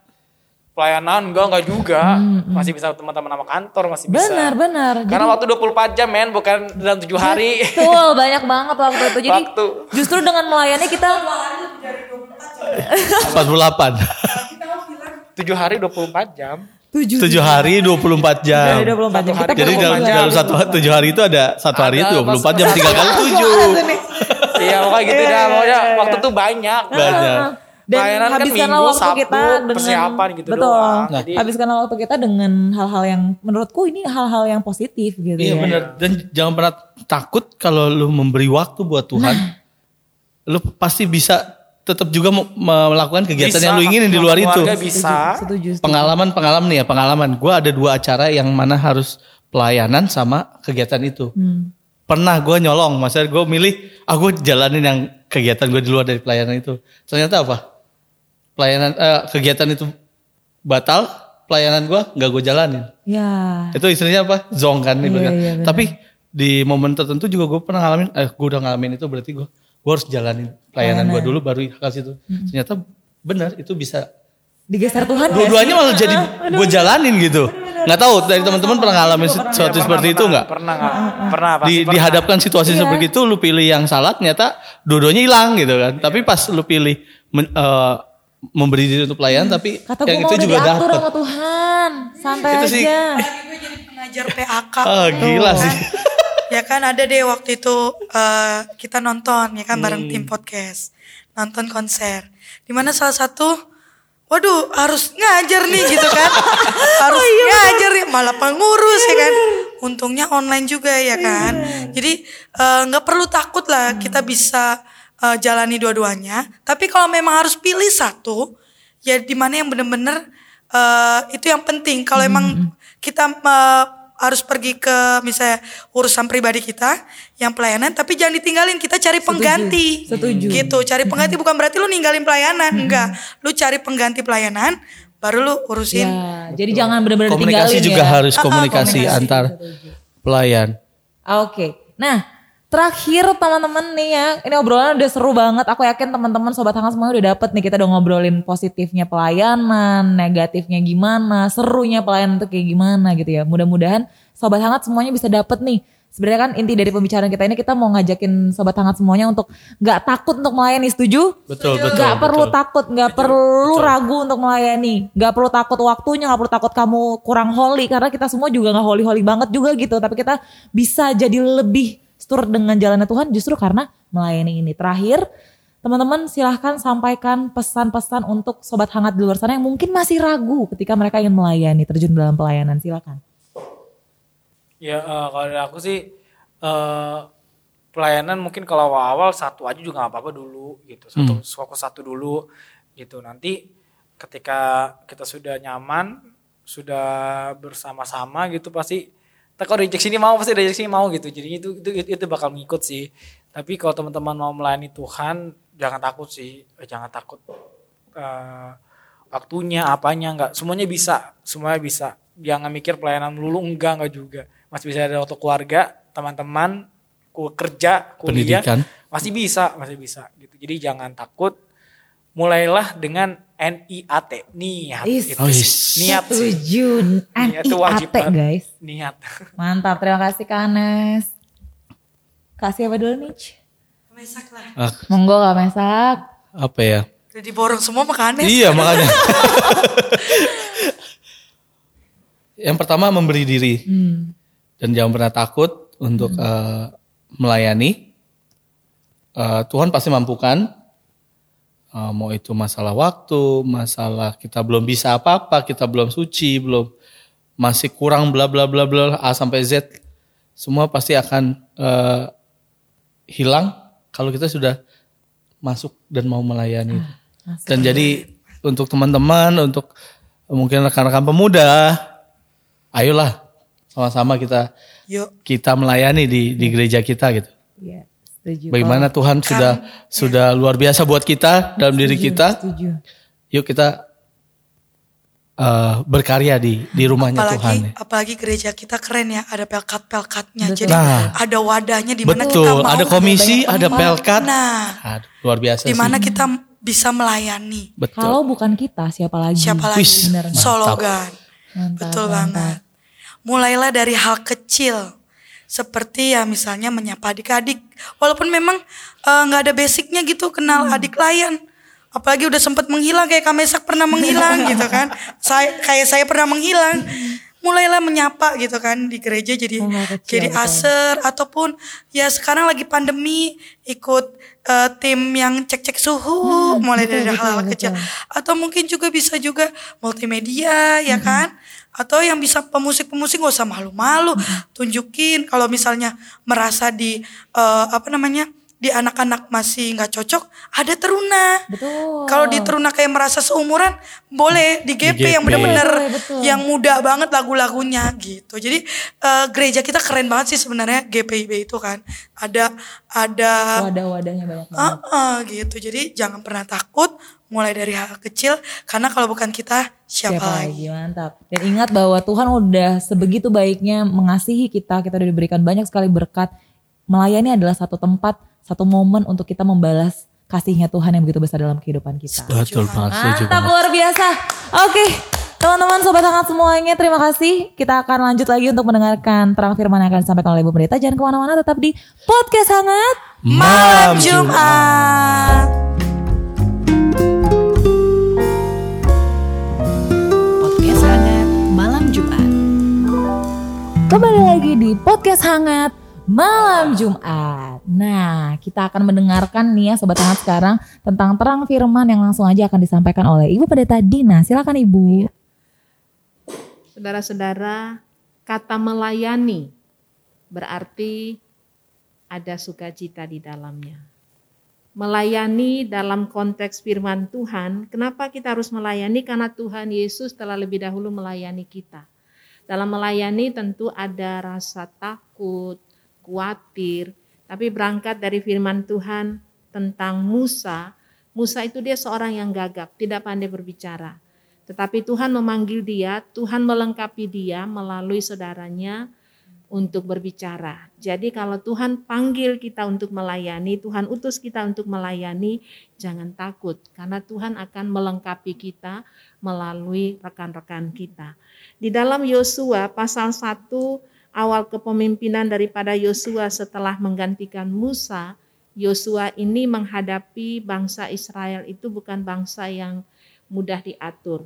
Speaker 4: pelayanan enggak enggak juga. Masih bisa teman-teman sama kantor masih bisa.
Speaker 2: Benar benar.
Speaker 4: Karena waktu 24 jam men bukan dalam tujuh hari.
Speaker 2: Betul, banyak banget waktu itu. Jadi
Speaker 4: Waktu.
Speaker 2: justru dengan melayani kita
Speaker 6: 48.
Speaker 4: tujuh hari 24 jam
Speaker 2: 7
Speaker 6: 7 hari 24 jam.
Speaker 2: Dari 24 jam. Kita
Speaker 6: Jadi
Speaker 4: 24
Speaker 6: dalam,
Speaker 4: jam.
Speaker 6: dalam satu tujuh hari itu ada satu hari itu 24 jam tiga kali 7.
Speaker 4: iya pokoknya gitu dah pokoknya waktu tuh banyak
Speaker 6: Banyak.
Speaker 2: dan
Speaker 4: Pelayanan kan
Speaker 2: habiskanlah
Speaker 4: Minggu,
Speaker 2: waktu
Speaker 4: Sabtu,
Speaker 2: kita dengan
Speaker 4: persiapan gitu
Speaker 2: betul.
Speaker 4: doang. Jadi-
Speaker 2: habiskanlah waktu kita dengan hal-hal yang menurutku ini hal-hal yang positif gitu
Speaker 6: Iya
Speaker 2: ya.
Speaker 6: benar. Dan jangan pernah takut kalau lu memberi waktu buat Tuhan. Lu pasti bisa tetap juga mau- melakukan kegiatan yang lu inginin di luar itu.
Speaker 4: bisa
Speaker 2: Setuju. setuju.
Speaker 6: Pengalaman-pengalaman nih ya, pengalaman. Gue ada dua acara yang mana harus pelayanan sama kegiatan itu.
Speaker 2: Hmm.
Speaker 6: Pernah gue nyolong, maksudnya gue milih, ah gue jalanin yang kegiatan gue di luar dari pelayanan itu. Ternyata apa? Pelayanan, eh, kegiatan itu batal, pelayanan gue nggak gue jalanin.
Speaker 2: Ya.
Speaker 6: Itu istilahnya apa? Zong kan
Speaker 2: iya, benar.
Speaker 6: Tapi di momen tertentu juga gue pernah ngalamin, eh gue udah ngalamin itu berarti gue gue harus jalanin pelayanan gue dulu baru ke situ. Ternyata benar itu bisa.
Speaker 2: Digeser Tuhan. ya?
Speaker 6: Dua-duanya malah jadi gue jalanin gitu. Nggak tahu dari teman-teman pernah ngalamin sesuatu seperti itu nggak?
Speaker 4: pernah nggak pernah pasti
Speaker 6: Di,
Speaker 4: pernah.
Speaker 6: dihadapkan situasi
Speaker 2: Iya.
Speaker 6: seperti itu, lu pilih yang salah, ternyata dua-duanya hilang gitu kan. Tapi pas lu pilih men- eh, memberi diri untuk pelayanan, tapi
Speaker 2: Kata
Speaker 6: yang itu juga
Speaker 2: diatur
Speaker 6: dapet.
Speaker 2: sama Tuhan. Santai
Speaker 6: Itu sih.
Speaker 2: aja.
Speaker 3: gue jadi pengajar PAK
Speaker 6: Ah gila
Speaker 3: Kan,
Speaker 6: sih.
Speaker 3: ya kan ada deh waktu itu eh, kita nonton ya kan
Speaker 6: Hmm.
Speaker 3: bareng tim podcast. Nonton konser. Di mana salah satu waduh harus ngajar nih gitu kan. Harus
Speaker 2: Oh, iya,
Speaker 3: ngajar nih malah pengurus ya kan. Untungnya online juga ya kan. Jadi eh, nggak perlu takut lah kita bisa eh, jalani dua-duanya. Tapi kalau memang harus pilih satu ya di mana yang bener-bener eh, itu yang penting. Kalau emang kita eh, harus pergi ke misalnya urusan pribadi kita yang pelayanan tapi jangan ditinggalin kita cari pengganti.
Speaker 2: Setuju.
Speaker 3: Gitu, cari pengganti bukan berarti lu ninggalin pelayanan, enggak. Lu cari pengganti pelayanan baru lu urusin
Speaker 2: Ya, jadi jangan benar-benar
Speaker 6: Komunikasi juga
Speaker 2: ya.
Speaker 6: harus
Speaker 3: Ah, ah,
Speaker 6: komunikasi
Speaker 3: komunikasi.
Speaker 6: antar pelayan.
Speaker 2: Ah, Oke. Nah, terakhir teman-teman nih ya, ini obrolan udah seru banget. Aku yakin teman-teman sobat hangat semuanya udah dapet nih kita udah ngobrolin positifnya pelayanan, negatifnya gimana, serunya pelayanan itu kayak gimana gitu ya. Mudah-mudahan sobat hangat semuanya bisa dapet nih. Sebenarnya kan inti dari pembicaraan kita ini kita mau ngajakin sobat hangat semuanya untuk nggak takut untuk melayani, setuju?
Speaker 6: Betul, betul.
Speaker 2: Nggak perlu
Speaker 6: betul.
Speaker 2: takut, nggak perlu ragu untuk melayani, nggak perlu takut waktunya, nggak perlu takut kamu kurang holy karena kita semua juga nggak holy holy banget juga gitu. Tapi kita bisa jadi lebih setur dengan jalannya Tuhan justru karena melayani ini. Terakhir, teman-teman silahkan sampaikan pesan-pesan untuk sobat hangat di luar sana yang mungkin masih ragu ketika mereka ingin melayani, terjun dalam pelayanan. Silakan.
Speaker 4: Ya eh, kalau dari aku sih eh pelayanan mungkin kalau awal-awal satu aja juga nggak apa-apa dulu gitu. Satu fokus satu dulu gitu. Nanti ketika kita sudah nyaman, sudah bersama-sama gitu pasti kita kalau reject sini mau pasti reject sini mau gitu. Jadi itu itu itu bakal ngikut sih. Tapi kalau teman-teman mau melayani Tuhan jangan takut sih. Eh, Jangan takut eh, waktunya apanya enggak semuanya bisa semuanya bisa jangan mikir pelayanan melulu enggak enggak juga masih bisa ada waktu keluarga teman-teman kerja kuliah
Speaker 6: Pendidikan.
Speaker 4: masih bisa masih bisa gitu jadi jangan takut mulailah dengan NIAT niat
Speaker 2: Is.
Speaker 4: gitu
Speaker 6: Oh, is.
Speaker 4: niat
Speaker 2: Setuju.
Speaker 4: Niat itu wajib
Speaker 2: guys.
Speaker 4: niat
Speaker 2: Mantap, terima kasih Kak Anes. Kasih apa dulu nih?
Speaker 3: Mesak lah.
Speaker 6: Ah,
Speaker 2: Monggo Kak Mesak.
Speaker 6: apa ya?
Speaker 3: Udah diborong semua makannya.
Speaker 6: Iya makanya. Yang pertama memberi diri
Speaker 2: Hmm.
Speaker 6: dan jangan pernah takut untuk eh, melayani. Eh, Tuhan pasti mampukan. Eh, mau itu masalah waktu, masalah kita belum bisa apa-apa, kita belum suci, belum masih kurang bla bla bla bla A sampai Z, semua pasti akan eh, hilang kalau kita sudah masuk dan mau melayani. Dan jadi untuk teman-teman, untuk mungkin rekan-rekan pemuda, ayolah sama-sama kita
Speaker 3: Yuk.
Speaker 6: kita melayani di di gereja kita gitu.
Speaker 2: Iya, setuju.
Speaker 6: Bagaimana Tuhan sudah sudah luar biasa buat kita dalam diri kita.
Speaker 2: Setuju.
Speaker 6: Yuk kita eh, berkarya di di rumahnya Tuhan.
Speaker 3: apalagi
Speaker 6: ya.
Speaker 3: apalagi gereja kita keren ya ada pelkat pelkatnya jadi
Speaker 6: Nah.
Speaker 3: ada wadahnya di mana kita
Speaker 6: Betul,
Speaker 3: mau
Speaker 6: ada komisi, ada pelkat.
Speaker 3: nah
Speaker 6: Aduh, luar biasa
Speaker 3: di
Speaker 6: sih.
Speaker 3: mana kita bisa melayani
Speaker 6: Betul.
Speaker 2: Kalau bukan kita, siapa lagi?
Speaker 3: siapa lagi
Speaker 2: bener.
Speaker 3: Sologan
Speaker 2: Mantap,
Speaker 3: betul
Speaker 2: mantap.
Speaker 3: banget mulailah dari hal kecil seperti ya misalnya menyapa adik-adik. Walaupun memang eh, nggak ada basicnya gitu kenal
Speaker 2: Hmm.
Speaker 3: adik layan apalagi udah sempat menghilang kayak Kamesak pernah menghilang gitu kan. Saya kayak saya pernah menghilang. Mulailah menyapa gitu kan di gereja jadi
Speaker 2: kecil,
Speaker 3: jadi
Speaker 2: betul.
Speaker 3: aser. Ataupun ya sekarang lagi pandemi ikut eh, tim yang cek-cek suhu mulai
Speaker 2: Hmm, betul,
Speaker 3: dari hal-hal kecil. atau mungkin juga bisa juga multimedia ya kan atau yang bisa pemusik-pemusik gak usah malu-malu tunjukin kalau misalnya merasa di eh, apa namanya di anak-anak masih nggak cocok ada teruna
Speaker 2: Betul.
Speaker 3: kalau di teruna kayak merasa seumuran boleh di GP,
Speaker 6: GP.
Speaker 3: yang bener-bener yang muda banget lagu-lagunya gitu jadi eh, gereja kita keren banget sih sebenarnya GPIB itu kan ada ada
Speaker 2: Wadah-wadahnya banyak banget.
Speaker 3: Ah, ah, gitu. Jadi jangan pernah takut mulai dari hal kecil karena kalau bukan kita siapa, lagi.
Speaker 2: Mantap. Dan ingat bahwa Tuhan udah sebegitu baiknya mengasihi kita. Kita udah diberikan banyak sekali berkat. Melayani adalah satu tempat, satu momen untuk kita membalas kasihnya Tuhan yang begitu besar dalam kehidupan kita.
Speaker 6: Betul banget,
Speaker 2: Mantap luar biasa. Oke, teman-teman sobat hangat semuanya, terima kasih. Kita akan lanjut lagi untuk mendengarkan terang firman yang akan disampaikan oleh Ibu Pendeta. Jangan ke mana-mana, tetap di podcast hangat.
Speaker 3: Malam Jumat.
Speaker 7: Podcast
Speaker 2: Kembali lagi di podcast hangat malam Jumat. Nah, kita akan mendengarkan nih ya sobat hangat sekarang tentang terang firman yang langsung aja akan disampaikan oleh Ibu Pendeta Dina. Silakan Ibu.
Speaker 5: Saudara-saudara, kata melayani berarti ada sukacita di dalamnya. Melayani dalam konteks firman Tuhan, kenapa kita harus melayani? Karena Tuhan Yesus telah lebih dahulu melayani kita. Dalam melayani tentu ada rasa takut, khawatir, tapi berangkat dari firman Tuhan tentang Musa, Musa itu dia seorang yang gagap, tidak pandai berbicara. Tetapi Tuhan memanggil dia, Tuhan melengkapi dia melalui saudaranya untuk berbicara. Jadi kalau Tuhan panggil kita untuk melayani, Tuhan utus kita untuk melayani, jangan takut karena Tuhan akan melengkapi kita melalui rekan-rekan kita. Di dalam Yosua pasal 1 awal kepemimpinan daripada Yosua setelah menggantikan Musa, Yosua ini menghadapi bangsa Israel itu bukan bangsa yang mudah diatur.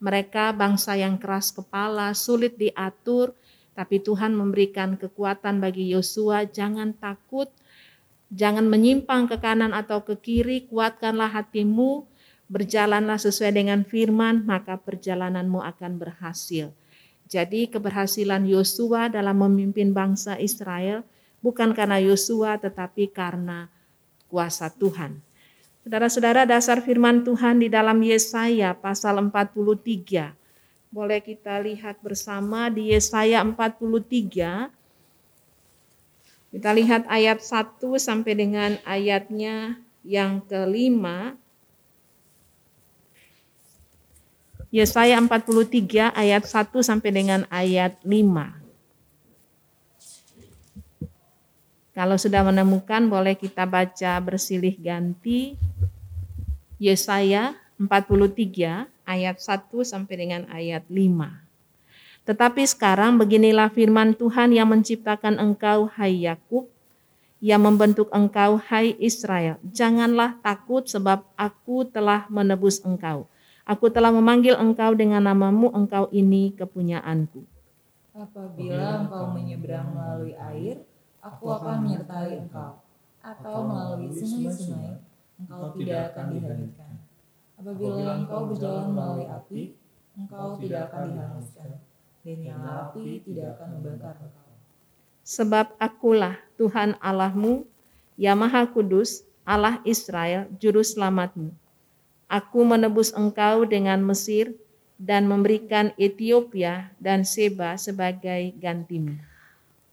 Speaker 5: Mereka bangsa yang keras kepala, sulit diatur, tapi Tuhan memberikan kekuatan bagi Yosua, jangan takut, jangan menyimpang ke kanan atau ke kiri, kuatkanlah hatimu, berjalanlah sesuai dengan firman, maka perjalananmu akan berhasil. Jadi keberhasilan Yosua dalam memimpin bangsa Israel bukan karena Yosua tetapi karena kuasa Tuhan. Saudara-saudara dasar firman Tuhan di dalam Yesaya pasal 43. Boleh kita lihat bersama di Yesaya 43. Kita lihat ayat 1 sampai dengan ayatnya yang kelima. Yesaya 43 ayat 1 sampai dengan ayat 5. Kalau sudah menemukan boleh kita baca bersilih ganti Yesaya 43 ayat 1 sampai dengan ayat 5. Tetapi sekarang beginilah firman Tuhan yang menciptakan engkau hai Yakub, yang membentuk engkau hai Israel. Janganlah takut sebab aku telah menebus engkau. Aku telah memanggil engkau dengan namamu, engkau ini kepunyaanku.
Speaker 2: Apabila engkau menyeberang melalui air, aku akan menyertai engkau. Atau melalui sungai-sungai, engkau tidak akan dihanyutkan. Apabila engkau berjalan melalui api, engkau tidak akan dihanguskan. Dan nyala api tidak akan membakar engkau.
Speaker 5: Sebab akulah Tuhan Allahmu, yang Maha Kudus, Allah Israel, Juru Selamatmu. Aku menebus engkau dengan Mesir dan memberikan Ethiopia dan Seba sebagai gantimu.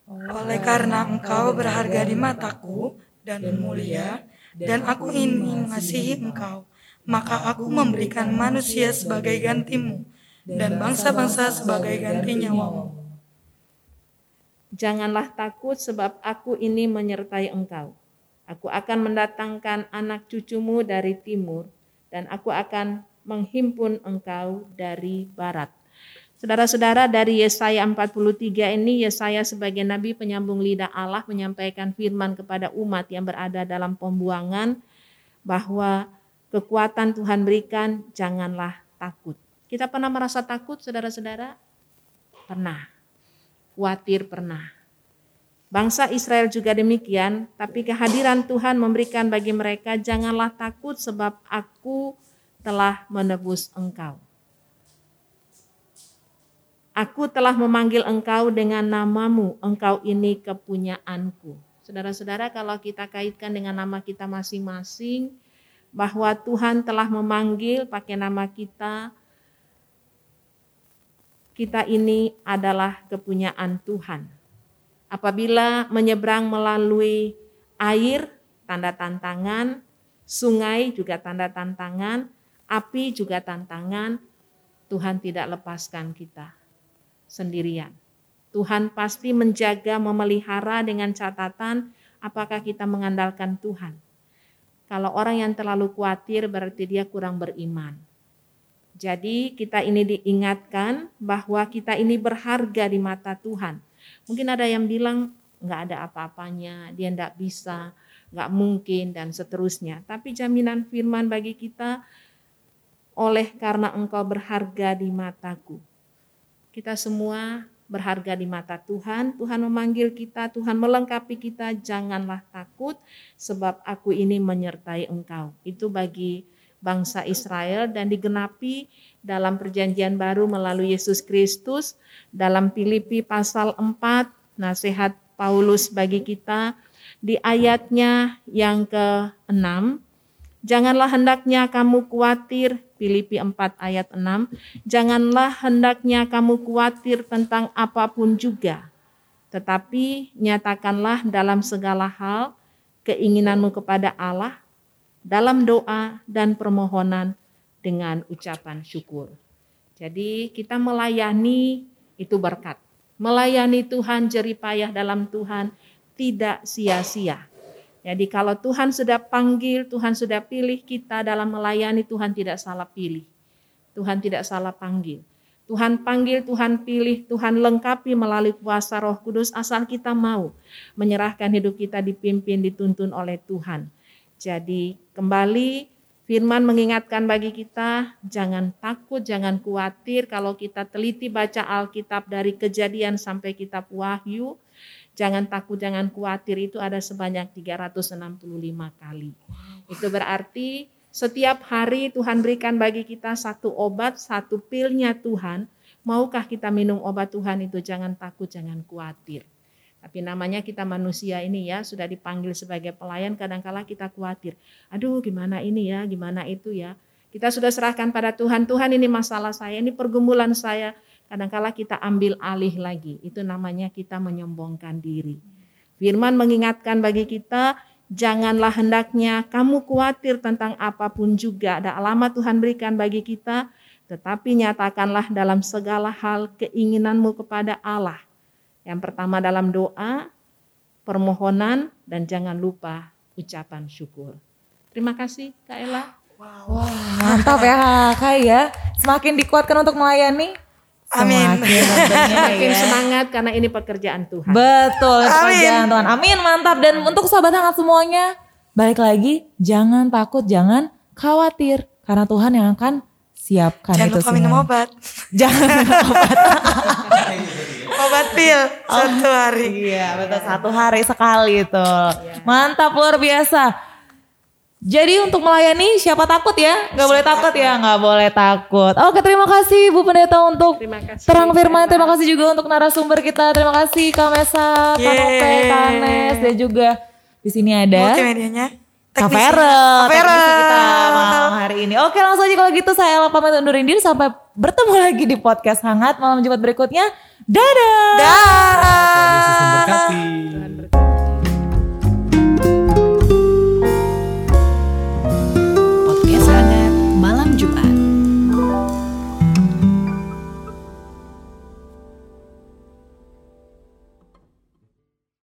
Speaker 3: Oleh karena engkau berharga di mataku dan mulia, dan aku ingin mengasihi engkau, maka aku memberikan manusia sebagai gantimu, dan bangsa-bangsa sebagai ganti nyawamu.
Speaker 5: Janganlah takut sebab aku ini menyertai engkau. Aku akan mendatangkan anak cucumu dari timur, dan aku akan menghimpun engkau dari barat. Saudara-saudara dari Yesaya 43 ini Yesaya sebagai nabi penyambung lidah Allah menyampaikan firman kepada umat yang berada dalam pembuangan bahwa kekuatan Tuhan berikan janganlah takut. Kita pernah merasa takut saudara-saudara? Pernah. Khawatir pernah. Bangsa Israel juga demikian, tapi kehadiran Tuhan memberikan bagi mereka janganlah takut sebab aku telah menebus engkau. Aku telah memanggil engkau dengan namamu, engkau ini kepunyaanku. Saudara-saudara, kalau kita kaitkan dengan nama kita masing-masing, bahwa Tuhan telah memanggil pakai nama kita, kita ini adalah kepunyaan Tuhan. Apabila menyeberang melalui air, tanda tantangan, sungai juga tanda tantangan, api juga tantangan, Tuhan tidak lepaskan kita sendirian. Tuhan pasti menjaga, memelihara dengan catatan apakah kita mengandalkan Tuhan. Kalau orang yang terlalu khawatir berarti dia kurang beriman. Jadi kita ini diingatkan bahwa kita ini berharga di mata Tuhan. Mungkin ada yang bilang nggak ada apa-apanya, dia nggak bisa, nggak mungkin dan seterusnya. Tapi jaminan firman bagi kita oleh karena engkau berharga di mataku kita semua berharga di mata Tuhan. Tuhan memanggil kita, Tuhan melengkapi kita. Janganlah takut, sebab aku ini menyertai engkau. Itu bagi bangsa Israel dan digenapi dalam perjanjian baru melalui Yesus Kristus. Dalam Filipi pasal 4, nasihat Paulus bagi kita di ayatnya yang ke-6 Janganlah hendaknya kamu khawatir, Filipi 4 ayat 6. Janganlah hendaknya kamu khawatir tentang apa pun juga. Tetapi nyatakanlah dalam segala hal keinginanmu kepada Allah dalam doa dan permohonan dengan ucapan syukur. Jadi kita melayani itu berkat. Melayani Tuhan jeripayah dalam Tuhan tidak sia-sia. Jadi kalau Tuhan sudah panggil, Tuhan sudah pilih kita dalam melayani, Tuhan tidak salah pilih. Tuhan tidak salah panggil. Tuhan panggil, Tuhan pilih, Tuhan lengkapi melalui kuasa roh kudus asal kita mau menyerahkan hidup kita dipimpin, dituntun oleh Tuhan. Jadi kembali firman mengingatkan bagi kita, jangan takut, jangan khawatir kalau kita teliti baca Alkitab dari kejadian sampai kitab wahyu, Jangan takut, jangan khawatir itu ada sebanyak 365 kali. Itu berarti setiap hari Tuhan berikan bagi kita satu obat, satu pilnya Tuhan. Maukah kita minum obat Tuhan itu? Jangan takut, jangan khawatir. Tapi namanya kita manusia ini ya, sudah dipanggil sebagai pelayan, kadangkala kita khawatir. Aduh gimana ini ya, gimana itu ya. Kita sudah serahkan pada Tuhan, Tuhan ini masalah saya, ini pergumulan saya kadangkala kita ambil alih lagi. Itu namanya kita menyombongkan diri. Firman mengingatkan bagi kita, janganlah hendaknya kamu khawatir tentang apa pun juga. Ada alamat Tuhan berikan bagi kita, tetapi nyatakanlah dalam segala hal keinginanmu kepada Allah. Yang pertama dalam doa, permohonan, dan jangan lupa ucapan syukur. Terima kasih Kak Ella.
Speaker 2: Wah, mantap ya Kak ya. Semakin dikuatkan untuk melayani,
Speaker 3: Amin.
Speaker 2: Semakin ya.
Speaker 5: semangat karena ini pekerjaan Tuhan.
Speaker 2: Betul,
Speaker 3: Amin.
Speaker 2: pekerjaan Tuhan. Amin, mantap. Dan untuk sahabat hangat semuanya, balik lagi, jangan takut, jangan khawatir. Karena Tuhan yang akan siapkan
Speaker 3: Jangan
Speaker 2: itu
Speaker 3: lupa minum obat.
Speaker 2: Jangan minum obat.
Speaker 3: Obat pil satu hari.
Speaker 2: Iya, betul. Satu hari sekali itu. Mantap, luar biasa. Jadi untuk melayani siapa takut ya? Gak boleh takut ya? Gak boleh takut. Oke terima kasih Bu Pendeta untuk
Speaker 5: Terima kasih,
Speaker 2: terang firman. Terima kasih juga untuk narasumber kita. Terima kasih Kak Mesa, Kak Nope,
Speaker 3: Yeay.
Speaker 2: Kak Anes. Dan juga di sini ada
Speaker 3: Multimedianya. Vero.
Speaker 2: teknisi kita malam hari ini. Oke langsung aja kalau gitu saya Ella pamit undurin diri. Sampai bertemu lagi di podcast hangat malam Jumat berikutnya. Dadah.
Speaker 3: Dah.
Speaker 6: Tuhan Yesus memberkati.
Speaker 5: Tuhan